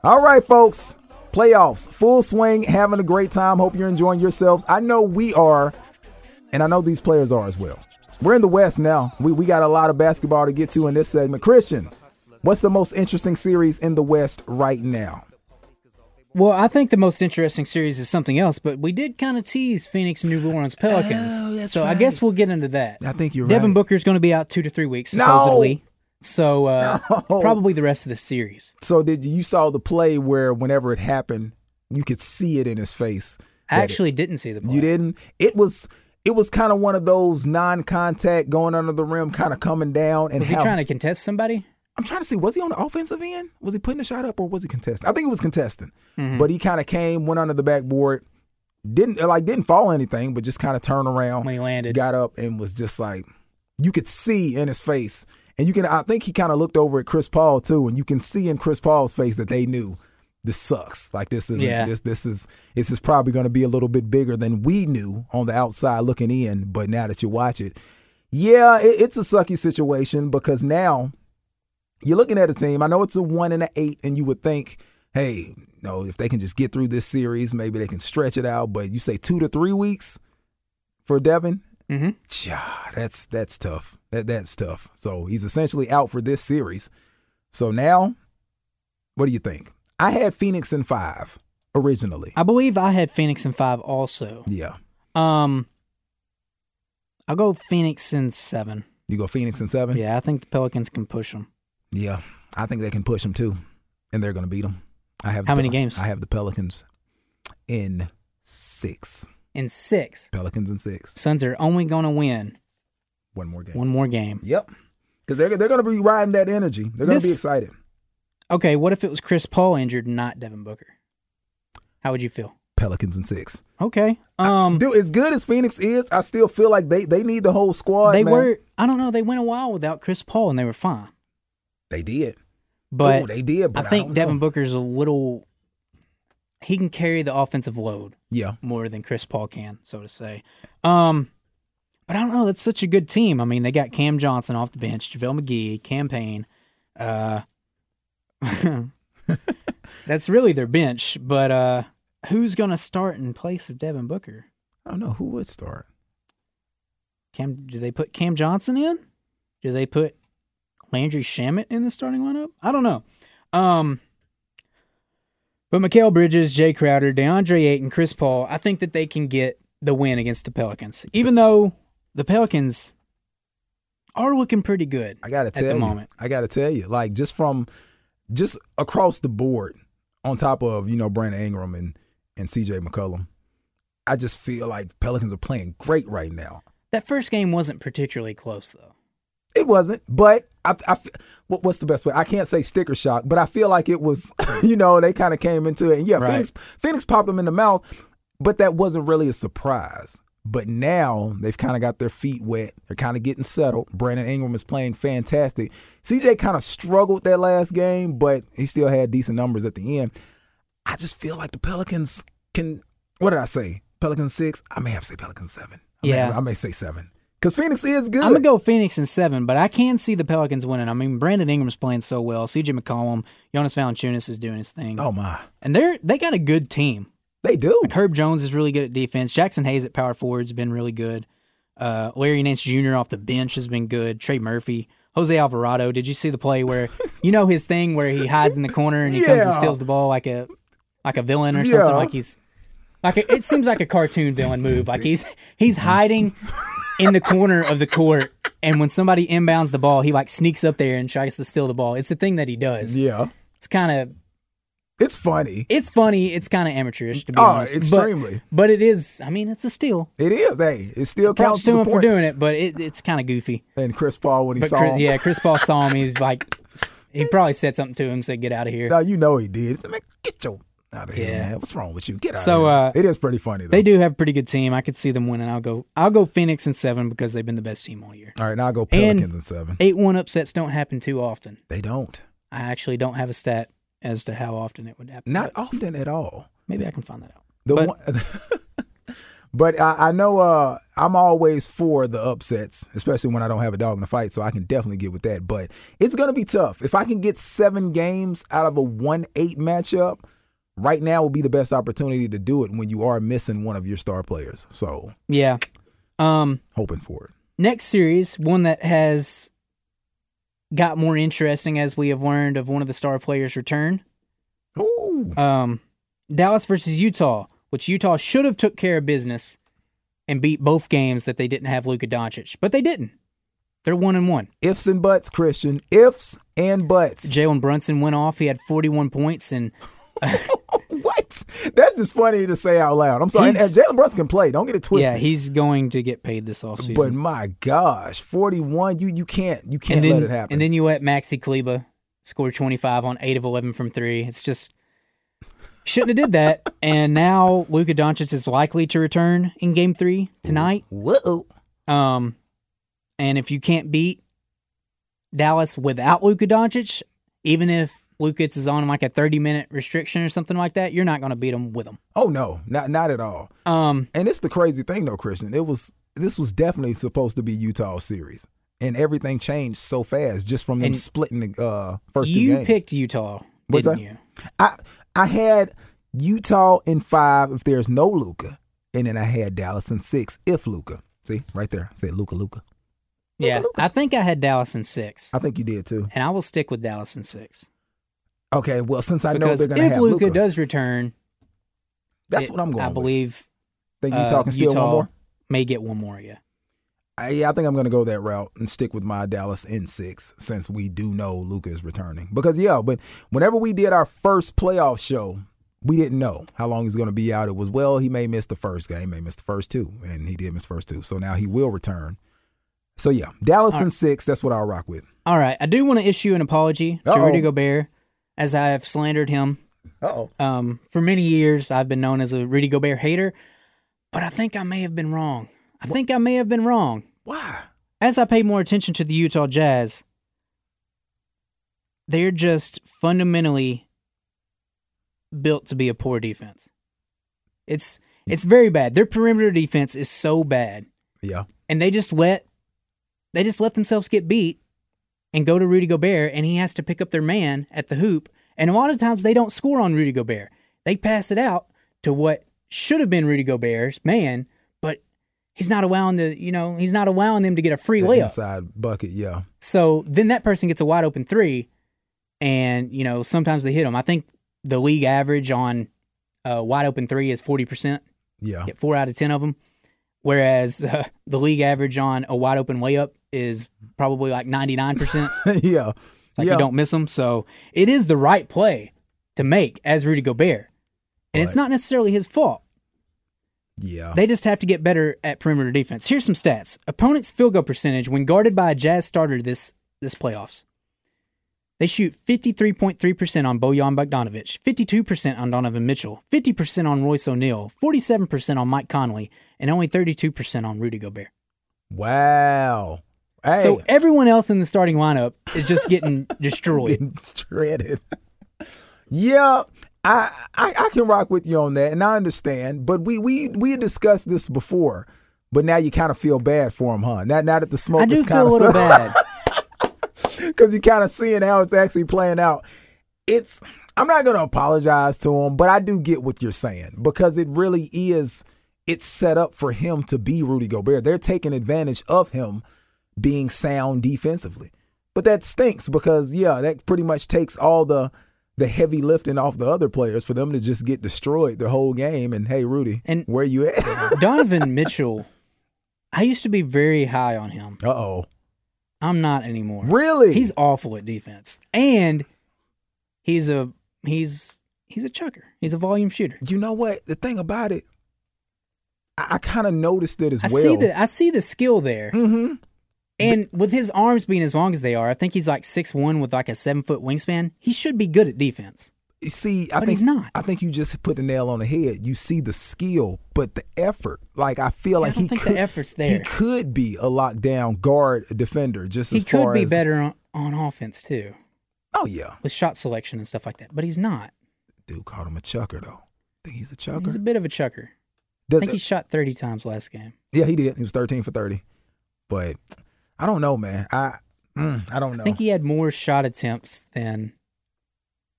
All right, folks. Playoffs, full swing, having a great time. Hope you're enjoying yourselves. I know we are, and I know these players are as well. We're in the West now. We, we got a lot of basketball to get to in this segment. Christian, what's the most interesting series in the West right now? Well, I think the most interesting series is something else, but we did kind of tease Phoenix and New Orleans Pelicans. Oh, so I guess we'll get into that. I think you're Devin right. Booker's going to be out two to three weeks, No! supposedly. So uh, No. probably the rest of the series. So did you saw the play where whenever it happened, you could see it in his face? I that it- actually didn't see the play. You didn't. It was it was kind of one of those non-contact going under the rim, kind of coming down. And Was he how- trying to contest somebody? I'm trying to see, was he on the offensive end? Was he putting a shot up or was he contesting? I think it was contesting. Mm-hmm. But he kind of came, went under the backboard, didn't like didn't fall anything, but just kind of turned around When he landed. got up and was just like you could see in his face. And you can I think he kind of looked over at Chris Paul too, and you can see in Chris Paul's face that they knew this sucks. Like this is Yeah. this this is this is probably going to be a little bit bigger than we knew on the outside looking in. But now that you watch it, yeah, it, it's a sucky situation because now you're looking at a team. I know it's a one and an eight, and you would think, hey, you know, if they can just get through this series, maybe they can stretch it out. But you say two to three weeks for Devin. Mm-hmm. Yeah, that's that's tough. That that's tough. So he's essentially out for this series. So now, what do you think? I had Phoenix in five originally. I believe I had Phoenix in five also. Yeah, Um, I'll go Phoenix in seven. you go Phoenix in seven. Yeah, I think the Pelicans can push them. Yeah, I think they can push them too, and they're going to beat them. I have How many Pel- games? I have the Pelicans in six. In six, Pelicans in six. Suns are only going to win One more game. one more game. Yep, because they're they're going to be riding that energy. They're going to be excited. Okay, what if it was Chris Paul injured, and not Devin Booker? How would you feel? Pelicans and six. Okay. Um, Dude, as good as Phoenix is, I still feel like they they need the whole squad. they man. were. I don't know. They went a while without Chris Paul, and they were fine. They did. But Ooh, they did. But I think Devin know. Booker's a little. He can carry the offensive load Yeah. more than Chris Paul can, so to say. Um, but I don't know. That's such a good team. I mean, they got Cam Johnson off the bench, JaVale McGee, Cam Payne. Uh, that's really their bench. But uh, who's going to start in place of Devin Booker? I don't know who would start. Cam? Do they put Cam Johnson in? Do they put Landry Shamet in the starting lineup? I don't know. Um, but Mikal Bridges, Jae Crowder, DeAndre Ayton, Chris Paul, I think that they can get the win against the Pelicans, even though the Pelicans are looking pretty good I gotta at tell the you. moment. I gotta tell you, like just from just across the board, on top of you know Brandon Ingram and and C.J. McCollum, I just feel like Pelicans are playing great right now. That first game wasn't particularly close, though. It wasn't, but I, I what, what's the best way? I can't say sticker shock, but I feel like it was. You know, they kind of came into it, and yeah, Right. Phoenix Phoenix popped them in the mouth, but that wasn't really a surprise. But now they've kind of got their feet wet. They're kind of getting settled. Brandon Ingram is playing fantastic. CJ kind of struggled that last game, but he still had decent numbers at the end. I just feel like the Pelicans can. What did I say? Pelicans six. I may have to say Pelicans seven. I may- Yeah. I may say seven because Phoenix is good. I'm gonna go Phoenix in seven, but I can see the Pelicans winning. I mean, Brandon Ingram's playing so well. CJ McCollum, Jonas Valanciunas is doing his thing, Oh my, and they're they got a good team. They do. Like Herb Jones is really good at defense. Jaxson Hayes at power forward has been really good. Uh, Larry Nance Jr. off the bench has been good. Trey Murphy, Jose Alvarado. Did you see the play where you know his thing where he hides in the corner and he comes and steals the ball like a like a villain or something? Yeah. Like he's like a, it seems like a cartoon villain move. Like he's he's hiding in the corner of the court, and when somebody inbounds the ball, he like sneaks up there and tries to steal the ball. It's the thing that he does. Yeah, It's kind of it's funny. it's funny. It's kind of amateurish to be Oh, honest. But- extremely. But, it is. I mean, it's a steal. It is. Hey, it still Props counts to him for doing it, but it, it's kind of goofy. And Chris Paul when he But saw Chris, him, yeah, Chris Paul saw him. He's like, he probably said something to him, said, "Get out of here." now you know he did. He said, man, get your out of here, man. What's wrong with you? Get out. So, of here. uh, it is pretty funny though. They do have a pretty good team. I could see them winning. I'll go. I'll go Phoenix in seven because they've been the best team all year. All right, now I go And- Pelicans in seven. Eight one upsets don't happen too often. They don't. I actually don't have a stat as to how often it would happen. Not but often at all. maybe I can find that out. The But- one, but I, I know uh, I'm always for the upsets, especially when I don't have a dog in the fight. So I can definitely get with that. But it's gonna be tough. If I can get seven games out of a one eight matchup, right now will be the best opportunity to do it when you are missing one of your star players. So Yeah. Um. hoping for it. Next series, one that has got more interesting as we have learned of one of the star players return. Ooh. Um, Dallas versus Utah, which Utah should have took care of business and beat both games that they didn't have Luka Doncic, but they didn't. They're one and one. Ifs and buts, Christian. Ifs and buts. Jalen Brunson went off. He had 41 points, and what? That's just funny to say out loud. I'm sorry. Jalen Brunson can play. Don't get it twisted. yeah, he's going to get paid this offseason. But my gosh, 41. You you can't you can't then, let it happen. And then you let Maxi Kleber score 25 on 8 of 11 from 3. It's just shouldn't have did that. And now Luka Doncic is likely to return in game 3 tonight. Whoa. Um and if you can't beat Dallas without Luka Doncic, even if Lucas is on like a 30 minute restriction or something like that, you're not going to beat him with him. Oh no, not not at all. Um, And it's the crazy thing though, Christian. It was this was definitely supposed to be Utah's series, and everything changed so fast just from them splitting the uh, first two you games. picked Utah, didn't that? you? I I had Utah in five if there's no Luka, and then I had Dallas in six if Luka. See right there, say Luka, Luka. Yeah, I think I had Dallas in six, I think you did too. and I will stick with Dallas in six Okay, well since I know they're gonna if have Luca Luka, does return, that's it- what I'm going. I with. believe Think uh, talking still Utah one more. may get one more. Yeah, I, yeah, I think I'm going to go that route and stick with my Dallas in six since we do know Luka is returning. Because yeah, but whenever we did our first playoff show, we didn't know how long he's going to be out. It was well, he may miss the first game, may miss the first two, and he did miss the first two. So now he will return. So yeah, Dallas in six. That's what I'll rock with. All right, I do want to issue an apology to Uh-oh. Rudy Gobert as I have slandered him. Uh-oh. Um, for many years, I've been known as a Rudy Gobert hater, but I think I may have been wrong. I think I may have been wrong. Why? As I pay more attention to the Utah Jazz, they're just fundamentally built to be a poor defense. It's it's very bad. Their perimeter defense is so bad, Yeah. and they just let they just let themselves get beat and go to Rudy Gobert, and he has to pick up their man at the hoop. And a lot of times they don't score on Rudy Gobert. They pass it out to what should have been Rudy Gobert's man, but he's not allowing the you know he's not allowing them to get a free The layup. inside bucket. Yeah. So then that person gets a wide open three, and you know sometimes they hit them. I think the league average on a wide open three is forty percent. Yeah. Get four out of ten of them, whereas uh, the league average on a wide open layup is probably like ninety nine percent. yeah. Like yeah. you don't miss them. So it is the right play to make as Rudy Gobert, and it's not necessarily his fault. Yeah. They just have to get better at perimeter defense. Here's some stats. Opponents' field goal percentage when guarded by a Jazz starter this this playoffs. They shoot 53.3% on Bojan Bogdanovic, 52% on Donovan Mitchell, 50% on Royce O'Neale, 47% on Mike Conley, and only 32% on Rudy Gobert. wow. Hey. So everyone else in the starting lineup is just getting destroyed. getting shredded. yeah, I, I I can rock with you on that, and I understand. But we we we had discussed this before, but now you kind of feel bad for him, huh? Now now that the smoke I do feel a little bad. because you're kind of seeing how it's actually playing out. It's I'm not gonna apologize to him, but I do get what you're saying because it really is. It's set up for him to be Rudy Gobert. They're taking advantage of him being sound defensively, but that stinks because yeah, that pretty much takes all the the heavy lifting off the other players for them to just get destroyed the whole game. And hey, Rudy, And- where you at? Donovan Mitchell, I used to be very high on him. uh oh, I'm not anymore. really? He's awful at defense, and he's a he's he's a chucker. He's a volume shooter. you know what? The thing about it, I, I kind of noticed it as I well. see the I see the skill there, Mm-hmm. and with his arms being as long as they are, I think he's like six one with like a seven foot wingspan. He should be good at defense. See, I But think he's not. I think you just put the nail on the head. You see the skill, but the effort. Like I feel Yeah, like I he think could, the effort's there. He could be a lockdown guard defender. Just He as could be as, better on, on offense too, Oh yeah, with shot selection and stuff like that. But he's not. dude called him a chucker though. I think he's a chucker? He's a bit of a chucker. The- I think the- he shot thirty times last game. yeah, he did. He was thirteen for thirty, but I don't know, man. I mm, I don't know. I think he had more shot attempts than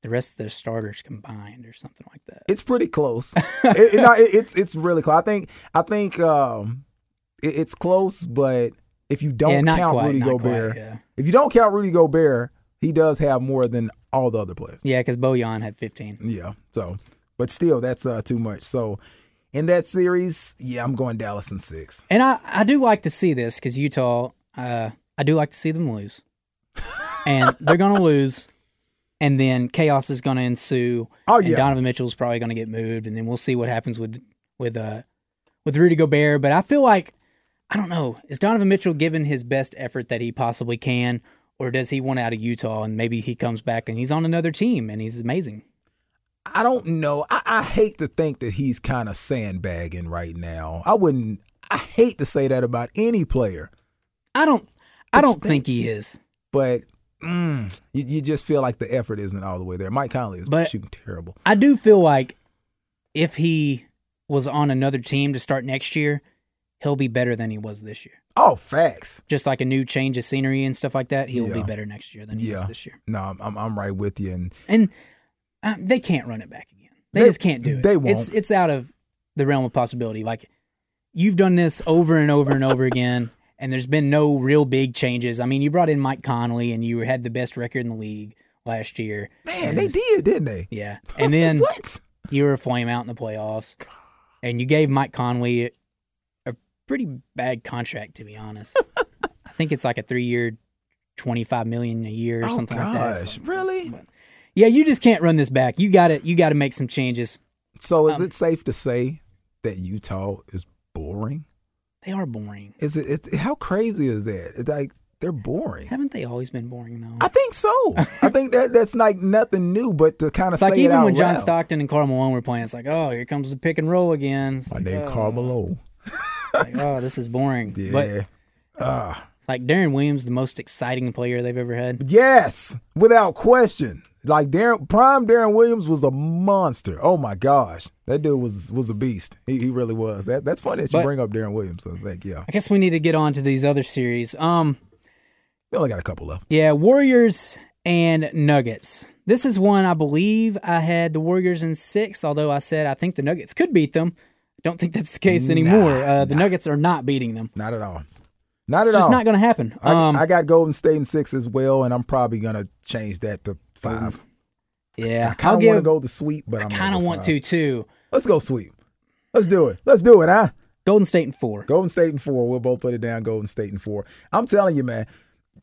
the rest of their starters combined, or something like that. it's pretty close. it, it- no, it- it's it's really close. I think I think um, it- it's close, but if you don't Yeah, count quite, Rudy Gobert, quite, yeah. if you don't count Rudy Gobert, he does have more than all the other players. Yeah, because Bojan had 15. Yeah. So, but still, that's uh, too much. So, in that series, yeah, I'm going Dallas in six. And I, I do like to see this because Utah, uh, I do like to see them lose. and they're going to lose. And then chaos is going to ensue. Oh, and yeah. Donovan Mitchell's probably going to get moved. And then we'll see what happens with with uh with Rudy Gobert. But I feel like, I don't know, is Donovan Mitchell giving his best effort that he possibly can? Or does he want out of Utah and maybe he comes back and he's on another team and he's amazing? I don't know. I, I hate to think that he's kind of sandbagging right now. I wouldn't. I hate to say that about any player, I don't I But don't think he is. but mm, you, you just feel like the effort isn't all the way there. Mike Conley is But- shooting terrible. I do feel like if he was on another team to start next year, he'll be better than he was this year. Oh, facts. Just like a new change of scenery and stuff like that, he'll be better next year than he is Yeah. this year. No, I'm, I'm I'm right with you. And And uh, they can't run it back again. They, They- just can't do it. they won't. It's it's out of the realm of possibility. Like you've done this over and over and over again, and there's been no real big changes. I mean, you brought in Mike Conley, and you had the best record in the league last year. man, they did, didn't they? Yeah, and then what? you were a flame out in the playoffs, and you gave Mike Conley a, a pretty bad contract, to be honest. I think it's like a three-year, twenty-five million a year or Oh something like that. gosh, So- really? yeah, you just can't run this back. You got to you got to make some changes. So is Um, it safe to say that Utah is boring? They are boring. Is it? It's, how crazy is that? It's like they're boring. Haven't they always been boring though? I think so. I think that that's like nothing new, but to kind of It's say like even when John loud. Stockton and Karl Malone were playing, it's like, oh, here comes the pick and roll again. It's My like, name oh, Carmelo. like, oh, this is boring. Yeah. But Ah. like Deron Williams, the most exciting player they've ever had. Yes, without question. Like Deron, prime Deron Williams was a monster. Oh my gosh, that dude was was a beast. He, he really was. That that's funny that you But- bring up Deron Williams. I like, yeah, I guess we need to get on to these other series. Um, we only got a couple left. yeah, Warriors and Nuggets. This is one I believe I had the Warriors in six, although I said I think the Nuggets could beat them. Don't think that's the case anymore. uh, the Nuggets are not beating them. Not at all. Not It's at all. It's just not going to happen. I, Um, I got Golden State in six as well, and I'm probably gonna change that to five. yeah, I kind of want to go the sweep, but I kind of want five. to too. Let's go sweep. Let's do it. Let's do it, huh? Golden State in four. Golden State and four. We'll both put it down. Golden State and four. I'm telling you, man,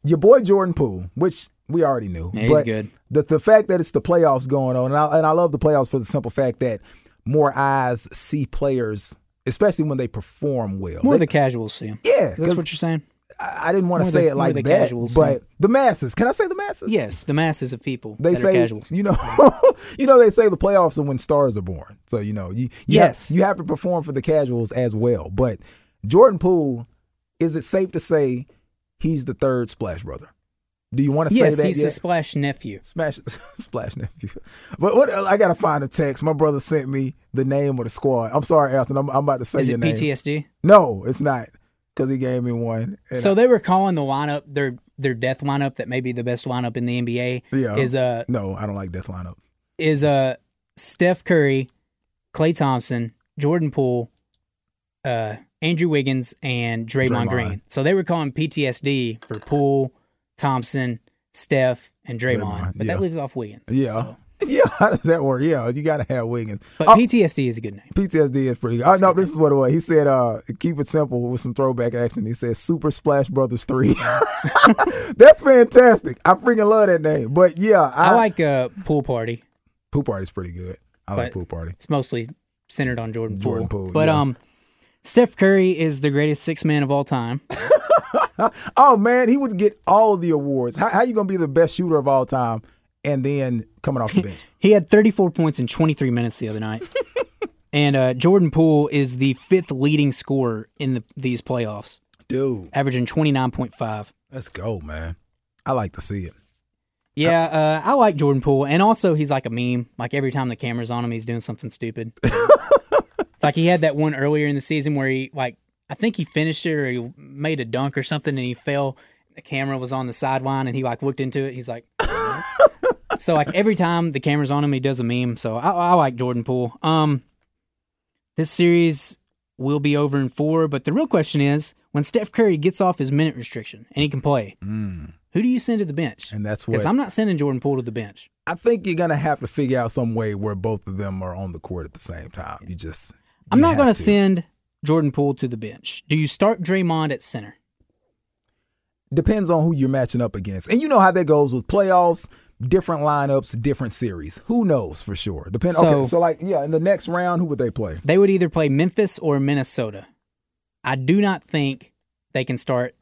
your boy Jordan Poole, which we already knew. Yeah, he's but good. The the fact that it's the playoffs going on, and I, and I love the playoffs for the simple fact that more eyes see players, especially when they perform well. More They- the casuals see them. yeah, That's what you're saying. I, didn't want to say the- it like the that, casuals, but yeah. the masses. Can I say the masses? Yes, the masses of people They say casuals. you know, you know they say the playoffs are when stars are born. So you know you, you Yes. have, you have to perform for the casuals as well. But Jordan Poole, is it safe to say he's the third Splash brother? Do you want to Yes, say that Yes, he's yet? the splash nephew. Smash Splash nephew. But what I gotta find a text. My brother sent me the name of the squad. I'm sorry, Elton. I'm, I'm about to say Is your it name. PTSD? No, it's not. Because he gave me one. So they were calling the lineup their their death lineup that may be the best lineup in the NBA. Yeah. Is uh no, I don't like Death Lineup. is uh Steph Curry, Klay Thompson, Jordan Poole, uh Andrew Wiggins, and Draymond, Draymond. Green. So they were calling PTSD for Poole, Thompson, Steph, and Draymond. Draymond, but yeah. that leaves off Wiggins. Yeah. So- Yeah, how does that work? Yeah, you gotta have Wiggins. But Oh, PTSD is a good name. PTSD is pretty good. Oh, no, this is what it was. He said, uh, keep it simple with some throwback action. He said Super Splash Brothers 3. That's fantastic. I freaking love that name. But yeah, I, I like uh Pool Party. Pool Party's pretty good. I like Pool Party. It's mostly centered on Jordan Poole. Jordan Poole, But yeah. um, Steph Curry is the greatest six man of all time. Oh man, he would get all the awards. How, how you gonna be the best shooter of all time and then coming off the bench? He had 34 points in 23 minutes the other night. and uh, Jordan Poole is the fifth leading scorer in the, these playoffs, Dude, averaging 29.5. let's go, man. I like to see it. Yeah, uh, I like Jordan Poole, and also he's like a meme. Like every time the camera's on him, he's doing something stupid. it's like he had that one earlier in the season where he like I think he finished it or he made a dunk or something, and he fell. The camera was on the sideline, and he like looked into it. He's like, so like every time the camera's on him, he does a meme. So I, I like Jordan Poole. Um, this series will be over in four, but the real question is when Steph Curry gets off his minute restriction and he can play, who do you send to the bench? And that's Because I'm not sending Jordan Poole to the bench. I think you're gonna have to figure out some way where both of them are on the court at the same time. You just I'm not going to to. send Jordan Poole to the bench. Do you start Draymond at center? depends on who you're matching up against. And you know how that goes with playoffs, different lineups, different series. Who knows for sure? Depend So- okay, so like yeah, in the next round, who would they play? They would either play Memphis or Minnesota. I do not think they can start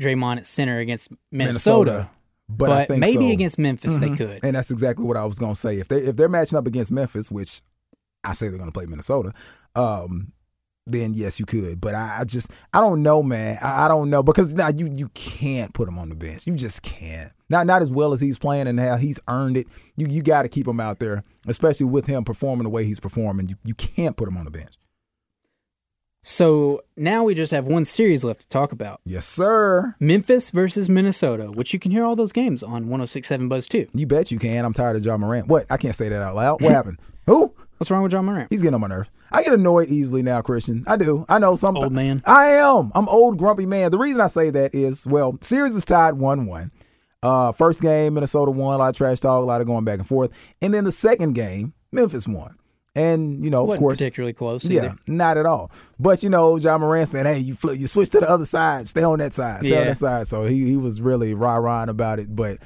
Draymond at center against Minnesota, But, but, I think maybe so. against Memphis they Mhm. could. And that's exactly what I was gonna say. If they if they're matching up against Memphis, which I say they're gonna play Minnesota, um, then yes, you could. But I, I just I don't know, man. I, I don't know because now you you can't put him on the bench. You just can't. Not not as well as he's playing and how he's earned it. You you got to keep him out there, especially with him performing the way he's performing. You you can't put him on the bench. So now we just have one series left to talk about. Yes, sir. Memphis versus Minnesota, which you can hear all those games on 1067 Buzz too. You bet you can. I'm tired of Ja Morant. What? I can't say that out loud. What happened? Who? What's wrong with Ja Morant? He's getting on my nerves. I get annoyed easily now, Christian. I do. I know some Old man. I am. I'm old, grumpy man. The reason I say that is, well, series is tied one-one. Uh, first game, Minnesota won. A lot of trash talk, a lot of going back and forth. And then the second game, Memphis won. And you know, of Wasn't course, particularly close. yeah, not at all. But you know, Ja Morant said, "Hey, you flip, you switch to the other side. Stay on that side. Stay on that side." So he he was really rah rahing about it. But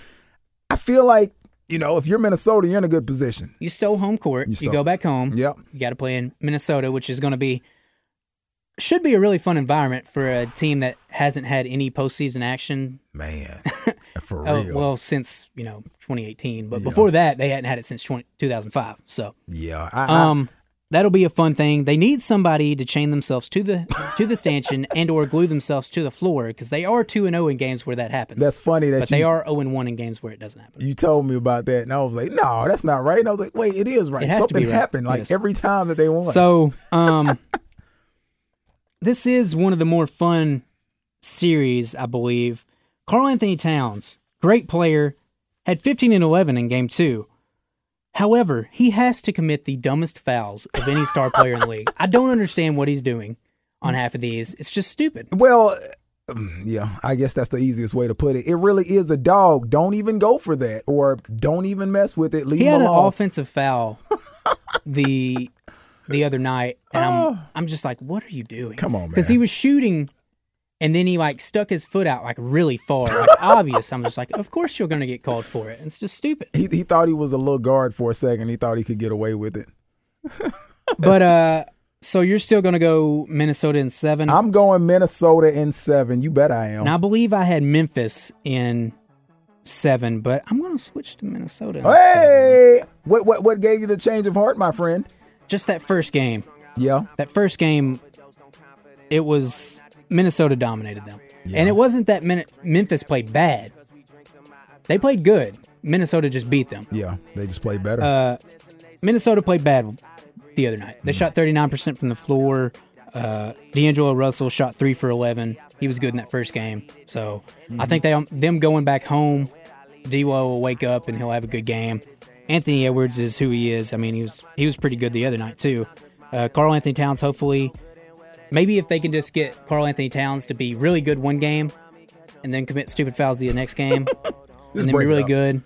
I feel like you know, if you're Minnesota, you're in a good position. You stole home court. You, stole- go back home. Yep. You got to play in Minnesota, which is going to be should be a really fun environment for a team that hasn't had any postseason action. Man, for Oh, real. well, since you know 2018, but Yeah. before that, they hadn't had it since 20, 2005. So, yeah, I, I- um, that'll be a fun thing. They need somebody to chain themselves to the to the stanchion and or glue themselves to the floor because they are two and zero in games where that happens. That's funny that but you- they are zero and one in games where it doesn't happen. you told me about that, and I was like, "No, that's not right." And I was like, "Wait, it is right. It Something right. happened like Yes. every time that they won." So, um, this is one of the more fun series, I believe. Karl-Anthony Towns, great player, had 15 and 11 in game two. However, he has to commit the dumbest fouls of any star player in the league. I don't understand what he's doing on half of these. It's just stupid. Well, um, yeah, I guess that's the easiest way to put it. It really is a dog. Don't even go for that, or don't even mess with it. Leave He him had an offensive foul the the other night, and I'm I'm just like, what are you doing? Oh. Come on, Because he was shooting, and then he like stuck his foot out like really far, like obvious. I'm just like, of course you're gonna get called for it. It's just stupid. he he thought he was a little guard for a second. He thought he could get away with it. But uh, so you're still gonna go Minnesota in seven. I'm going Minnesota in seven. You bet I am. and I believe I had Memphis in seven, but I'm gonna switch to Minnesota. in seven. hey, what what what gave you the change of heart, my friend? Just that first game. Yeah, that first game, it was Minnesota dominated them, and it wasn't that Min- Memphis played bad. They played good. Minnesota just beat them. yeah, they just played better. Uh, Minnesota played bad the other night. They shot 39% from the floor. Uh, D'Angelo Russell shot three for 11. He was good in that first game. So I think they them going back home, D'Lo will wake up and he'll have a good game. Anthony Edwards is who he is. I mean, he was he was pretty good the other night too. Uh, Karl-Anthony Towns, hopefully, maybe if they can just get Karl-Anthony Towns to be really good one game, and then commit stupid fouls the next game, and then be really up. good,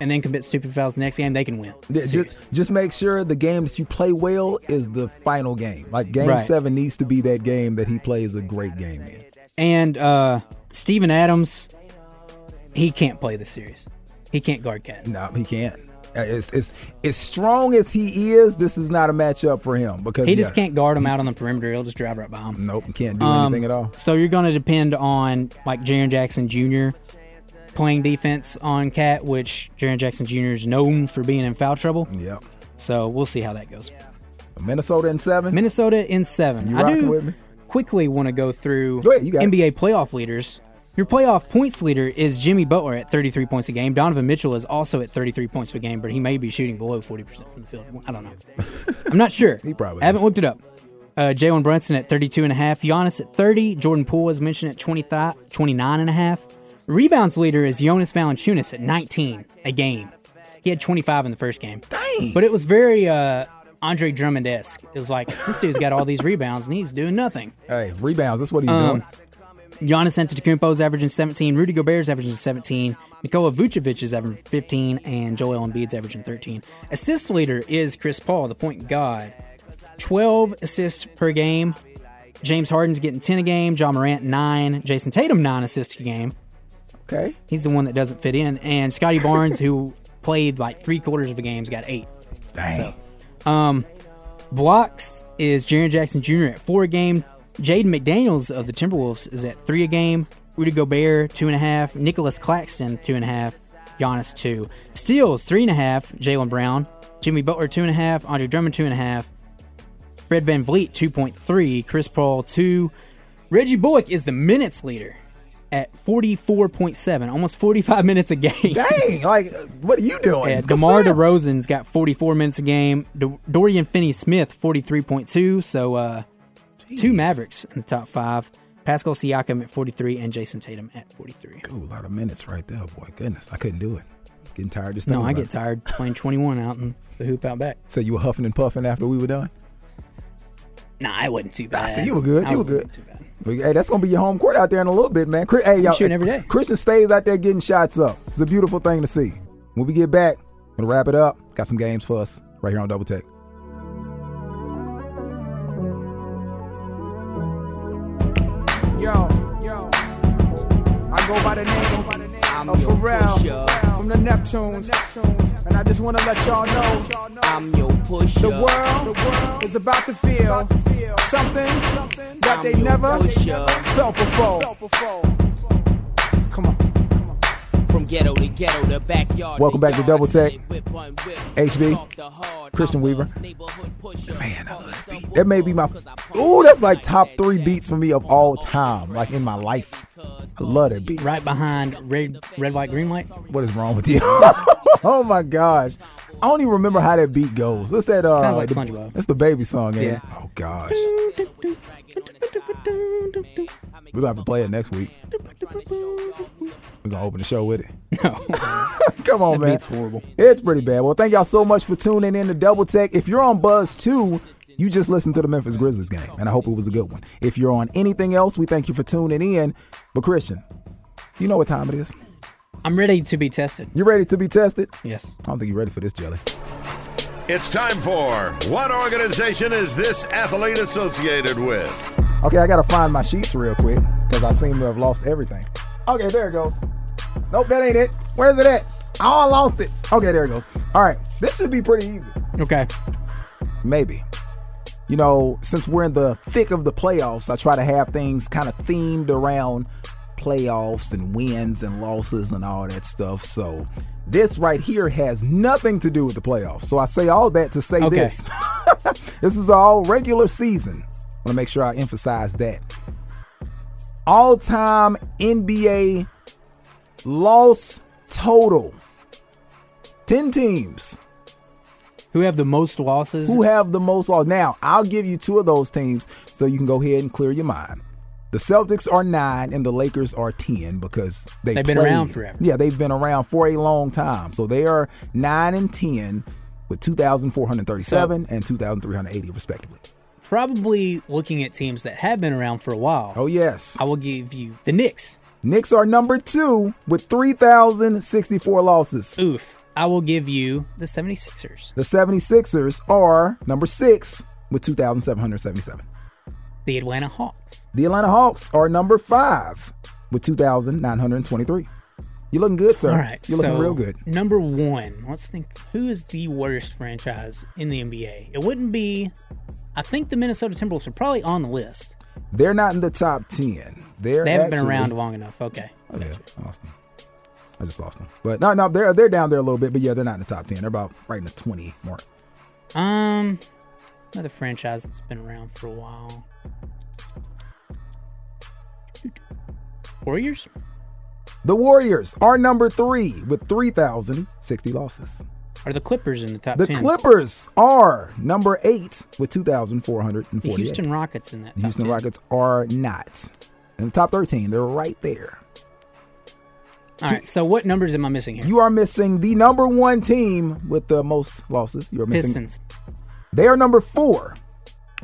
and then commit stupid fouls the next game, they can win. Yeah, just just make sure the game that you play well is the final game. Like game Right. seven needs to be that game that he plays a great game in. And uh Steven Adams, he can't play the series. He can't guard Cat. No, he can't. It's, it's as strong as he is. This is not a matchup for him because He just yeah, can't guard him out on the perimeter. He'll just drive right by him. Nope, he can't do Um, anything at all. So you're going to depend on like Jaren Jackson Jr. playing defense on Cat, which Jaren Jackson Jr. is known for being in foul trouble. Yep. So we'll see how that goes. Minnesota in seven. Minnesota in seven. You I rocking do with me? quickly want to go through Go ahead, you got it. NBA playoff leaders. Your playoff points leader is Jimmy Butler at 33 points a game. Donovan Mitchell is also at 33 points per game, but he may be shooting below 40% from the field. I don't know. I'm not sure. He probably I haven't is. looked it up. Uh, Jalen Brunson at 32 and a half. Giannis at 30. Jordan Poole is mentioned at 20, 29 and a half. Rebounds leader is Jonas Valanciunas at 19 a game. He had 25 in the first game. Dang. But it was very uh, Andre Drummond esque. It was like this dude's got all these rebounds and he's doing nothing. Hey, rebounds. That's what he's Um, doing. Giannis Antetokounmpo is averaging 17. Rudy Gobert is averaging 17. Nikola Vucevic is averaging 15, and Joel Embiid's averaging 13. Assist leader is Chris Paul, the point guard. 12 assists per game. James Harden's getting 10 a game. Ja Morant 9. Jayson Tatum 9 assists a game. Okay. He's the one that doesn't fit in. And Scottie Barnes, who played like three quarters of the game's got 8. Dang. Um, blocks is Jaren Jackson Jr. at four a game. Jaden McDaniels of the Timberwolves is at three a game. Rudy Gobert, two and a half. Nicholas Claxton, two and a half. Giannis, two. Steals, three and a half. Jaylen Brown. Jimmy Butler, two and a half. Andre Drummond, two and a half. Fred VanVleet 2.3, Chris Paul 2. Reggie Bullock is the minutes leader at 44.7, almost 45 minutes a game. Dang, like, what are you doing? Yeah, DeMar. DeRozan's got 44 minutes a game. Do- Dorian Finney-Smith 43.2. So uh, two Mavericks in the top five. Pascal Siakam at 43 and Jayson Tatum at 43. Ooh, a lot of minutes right there, boy. Goodness, I couldn't do it. Getting tired just No, I get it. tired playing 21 out in the hoop out back. So you were huffing and puffing after we were done? Nah, I wasn't too bad. see, you were good. I You were good. Too bad. Hey, that's gonna be your home court out there in a little bit, man. Hey, y'all, shooting every day. Christian stays out there getting shots up. It's a beautiful thing to see. When we get back, we're gonna wrap it up. Got some games for us right here on Double Tech. Pharrell from the Neptunes. And I just want to let y'all know I'm your pusher. the world is about to feel something that they never felt before. Come on. From ghetto to ghetto, the backyard. Welcome back to Double Tech. HB, HB, Christian Weaver. Man, I love that beat. That may be my. Ooh, that's like top three beats for me of all time, like in my life. I love that beat. Right behind red, red light, green light. What is wrong with you? oh my gosh. I don't even remember how that beat goes. What's that? Uh, Sounds like SpongeBob. That's the baby song, ain't it? Yeah. Oh gosh. We're gonna have to play it next week. We're gonna open the show with it. Come on, That man. It's horrible. It's pretty bad. Well, thank y'all so much for tuning in to Double Tech. If you're on Buzz 2, you just listened to the Memphis Grizzlies game, and I hope it was a good one. If you're on anything else, we thank you for tuning in. But Christian, you know what time it is. I'm ready to be tested. You ready to be tested? Yes. I don't think you're ready for this, Jelly. It's time for What Organization is this athlete associated with? Okay, I gotta find my sheets real quick because I seem to have lost everything. Okay, there it goes. Nope, that ain't it. Where's it at? Oh, I lost it. Okay, there it goes. All right, this should be pretty easy. Okay. Maybe. You know, since we're in the thick of the playoffs, I try to have things kind of themed around playoffs and wins and losses and all that stuff. So this right here has nothing to do with the playoffs. So I say all that to say Okay. this. this is all regular season. I want to make sure I emphasize that. All time NBA loss total 10 teams. Who have the most losses? Who have the most loss? Now, I'll give you two of those teams so you can go ahead and clear your mind. The Celtics are nine and the Lakers are 10 because they They've been around forever. Yeah, they've been around for a long time. So they are nine and 10 with 2,437 and 2,380 respectively. Probably looking at teams that have been around for a while. Oh, yes. I will give you the Knicks. Knicks are number two with 3,064 losses. Oof. I will give you the 76ers. The 76ers are number six with 2,777. The Atlanta Hawks. The Atlanta Hawks are number five with 2,923. You're looking good, sir. All right. You're looking so real good. Number one, let's think who is the worst franchise in the NBA? It wouldn't be, I think the Minnesota Timberwolves are probably on the list. They're not in the top 10. They're They haven't been around long enough. Okay. Oh, yeah, them. I just lost them. But no, no, they're they're down there a little bit, but yeah, they're not in the top 10. They're about right in the 20 mark. Um, another franchise that's been around for a while. Warriors? The Warriors are number three with 3,060 losses. Are the Clippers in the top The 10? Clippers are number eight with The 2,448. Houston Rockets in that The Houston 10. Rockets are not. In the top 13, they're right there. All right, so what numbers am I missing here? You are missing the number one team with the most losses. You are missing. Pistons. They are number four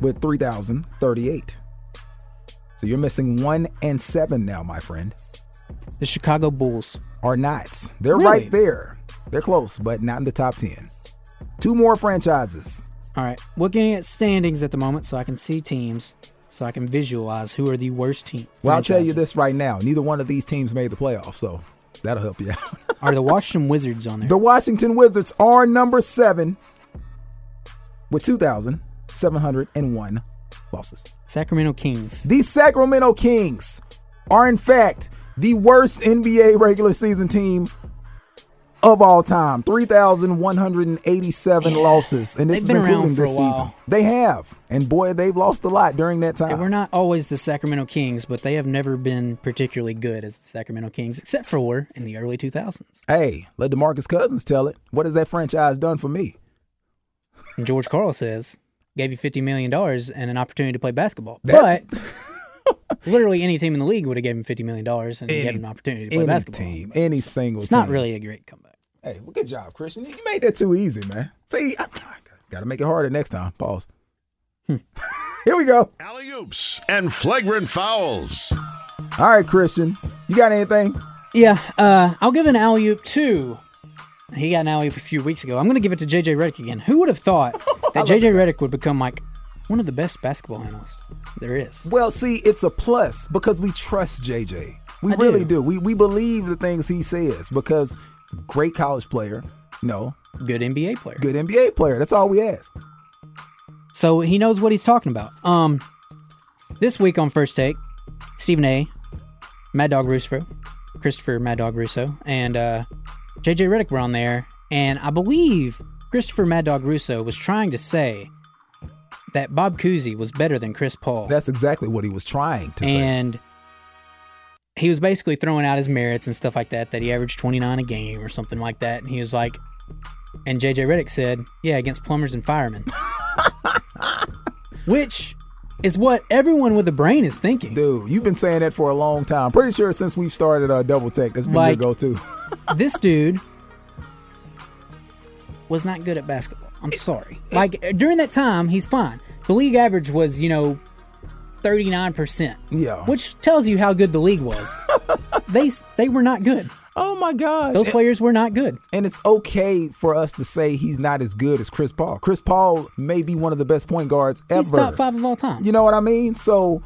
with 3,038. So you're missing one and seven now, my friend. The Chicago Bulls. Are not. They're Really? right there. They're close, but not in the top 10. Two more franchises. All right, looking at standings at the moment so I can see teams, so I can visualize who are the worst team. Well, I'll tell you this right now. Neither one of these teams made the playoffs, so that'll help you out. Are the Washington Wizards on there? The Washington Wizards are number seven with 2,701 losses. Sacramento Kings. The Sacramento Kings are, in fact, the worst NBA regular season team of all time. 3,187 losses. And this They've is including this season. They have. And boy, they've lost a lot during that time. They were not always the Sacramento Kings, but they have never been particularly good as the Sacramento Kings, except for in the early 2000s. Hey, let DeMarcus Cousins tell it. What has that franchise done for me? And George Karl says, gave you $50 million and an opportunity to play basketball. That's- but literally any team in the league would have given him $50 million and Any- gave him an opportunity to play basketball. Any basketball. team, any single It's team. not really a great comeback. Hey, well, good job, Christian. You made that too easy, man. See, I, got to make it harder next time. Pause. Hmm. Here we go. Alley oops and flagrant fouls. All right, Christian. You got anything? Yeah, uh, I'll give an alley oop too. He got an alley oop a few weeks ago. I'm going to give it to JJ Redick again. Who would have thought that JJ Redick would become like one of the best basketball analysts there is? Well, see, it's a plus because we trust JJ. We I really do. do. We we believe the things he says because he's a great college player. No, Good NBA player. good NBA player. That's all we ask. So he knows what he's talking about. Um, this week on First Take, Stephen A, Mad Dog Russo, Christopher Mad Dog Russo, and uh, JJ Redick were on there, and I believe Christopher Mad Dog Russo was trying to say that Bob Cousy was better than Chris Paul, That's exactly what he was trying to say. and he was basically throwing out his merits and stuff like that. That he averaged 29 a game or something like that, and he was like, and JJ Redick said, "Yeah, against plumbers and firemen." which is what everyone with a brain is thinking. Dude, you've been saying that for a long time. Pretty sure since we've started uh, Double Tech, that's been Like- your go-to. this dude was not good at basketball. I'm sorry. Like during that time, he's fine. The league average was, you know, 39%, Yeah. which tells you how good the league was. they they were not good. oh my gosh. Those players were not good. And it's okay for us to say he's not as good as Chris Paul. Chris Paul may be one of the best point guards ever. He's top 5 of all time. You know what I mean? So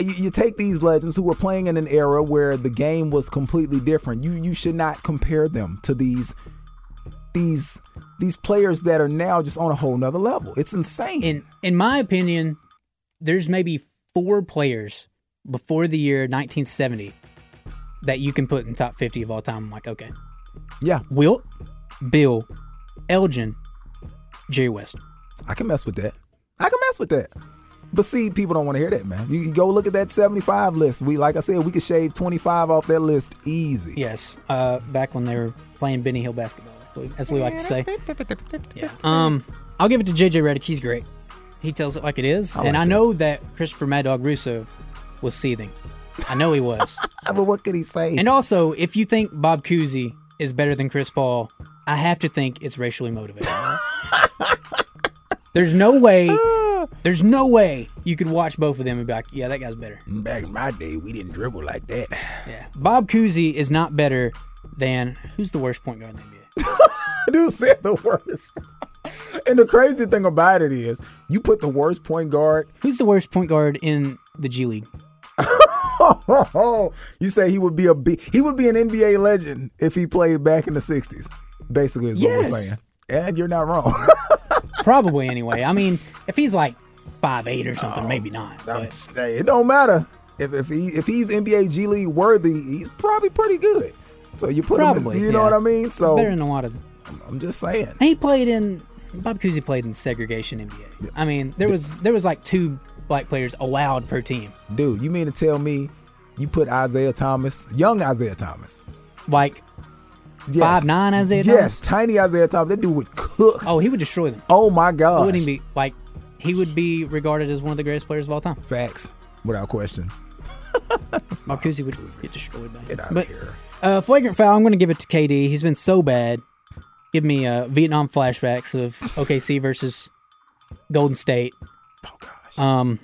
you, you take these legends who were playing in an era where the game was completely different. You you should not compare them to these these these players that are now just on a whole nother level. It's insane. in in my opinion, there's maybe four players before the year 1970 that you can put in top 50 of all time. I'm like, okay, yeah, Wilt, Bill, Elgin, Jerry West. I can mess with that. I can mess with that. But see, people don't want to hear that, man. You, you go look at that 75 list. We like I said, we could shave 25 off that list easy. Yes, uh, back when they were playing Benny Hill basketball, as we like to say. Yeah. Um, I'll give it to JJ Redick. He's great. He tells it like it is, I and like I that. know that Christopher Mad Dog Russo was seething. I know he was. But what could he say? and also, if you think Bob Cousy is better than Chris Paul, I have to think it's racially motivated. there's no way. There's no way you could watch both of them and be like, "Yeah, that guy's better." Back in my day, we didn't dribble like that. Yeah, Bob Cousy is not better than who's the worst point guard in the NBA. Dude said the worst. and the crazy thing about it is, you put the worst point guard. Who's the worst point guard in the G League? you say he would be a B, he would be an NBA legend if he played back in the '60s. Basically, is what we're Yes. saying. And you're not wrong. Probably anyway. I mean, if he's like five eight or something, oh, maybe not. But it don't matter if if he if he's NBA G League worthy, he's probably pretty good. So you put him, probably, in, you know yeah. what I mean? So It's better than a lot of. I'm just saying. He played in Bob Cousy played in segregation NBA. I mean, there was there was like two black players allowed per team. Dude, you mean to tell me you put Isaiah Thomas, young Isaiah Thomas, Like yes, five nine Isaiah yes, Thomas. tiny Isaiah Thomas. That dude would cook. Oh, he would destroy them. Oh my god! wouldn't he be like he would be regarded as one of the greatest players of all time. Facts, without question. Bob Cousy would get destroyed by him. Get out But of here. Uh, flagrant foul. I'm going to give it to KD. He's been so bad. Give me uh, Vietnam flashbacks of OKC versus Golden State. Oh gosh. Um,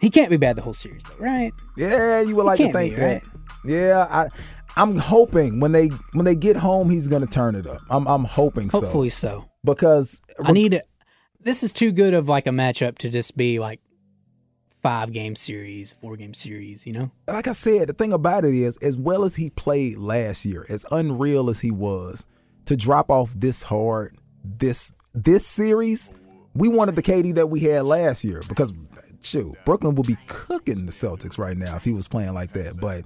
he can't be bad the whole series, though, right? Yeah, you would like to think be, that. right? Yeah, I, I'm hoping when they when they get home, he's gonna turn it up. I'm I'm hoping so Hopefully so. because I need it. This is too good of like a matchup to just be like five game series, four game series. You know, like I said, the thing about it is, as well as he played last year, as unreal as he was, to drop off this hard this this series, we wanted the KD that we had last year because shoot, Brooklyn would be cooking the Celtics right now if he was playing like that. But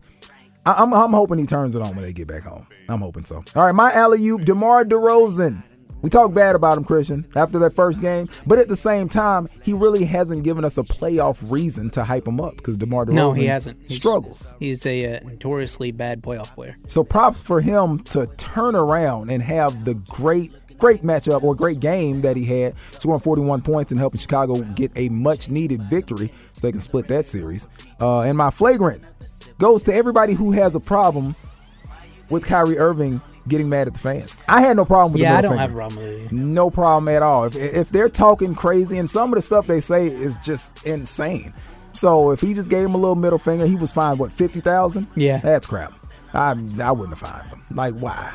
I- I'm I'm hoping he turns it on when they get back home. I'm hoping so. All right, my alley oop, DeMar DeRozan. We talk bad about him, Christian, after that first game, but at the same time, he really hasn't given us a playoff reason to hype him up because DeMar DeRozan No, he hasn't. He's- struggles. He's a uh, notoriously bad playoff player. So props for him to turn around and have the great, great matchup or great game that he had, scoring 41 points and helping Chicago get a much needed victory so they can split that series. Uh, and my flagrant goes to everybody who has a problem with Kyrie Irving getting mad at the fans. I had no problem with Yeah, the I don't finger. have a problem with it. No problem at all. If, if they're talking crazy and some of the stuff they say is just insane. So if he just gave him a little middle finger, he was fined what fifty thousand? Yeah. that's crap. I I wouldn't have fined him. Like why?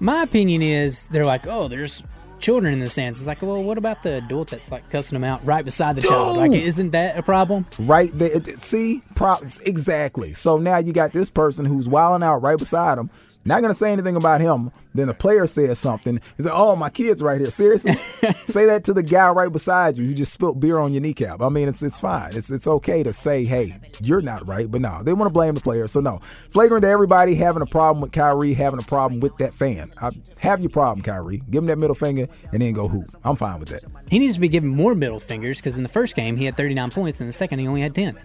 My opinion is they're like, oh, there's children in the stands. It's like, well, what about the adult that's like cussing them out right beside the child? Like, isn't that a problem? Right there. See, Pro- exactly. So now you got this person who's wilding out right beside him. Not gonna say anything about him. Then the player says something. He's like, "Oh, my kid's right here." Seriously, say that to the guy right beside you. You just spilt beer on your kneecap. I mean, it's it's fine. It's it's okay to say, "Hey, you're not right," but no, they want to blame the player. So no, flagrant to everybody having a problem with Kyrie, having a problem with that fan. I, have your problem, Kyrie. Give him that middle finger and then go hoop. I'm fine with that. He needs to be given more middle fingers because in the first game he had 39 points, and in the second he only had 10.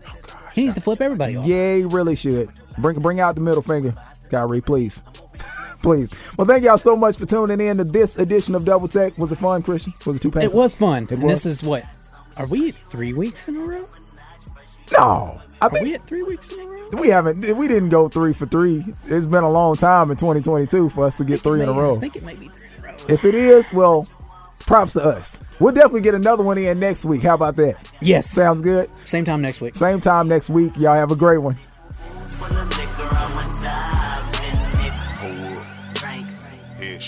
he needs to flip everybody off. Yeah, he really should. Bring bring out the middle finger, Kyrie, please. please. Well, thank y'all so much for tuning in to this edition of Double Tech. Was it fun, Christian? Was it too painful? It was fun. It and was? this is what? Are we at three weeks in a row? No. I Are think we at three weeks in a row? we haven't we didn't go three for three. It's been a long time in 2022 for us to get three in a row. I think it may be three in a row. If it is, well, props to us. We'll definitely get another one in next week. How about that? Yes. Sounds good. Same time next week. Same time next week. Y'all have a great one.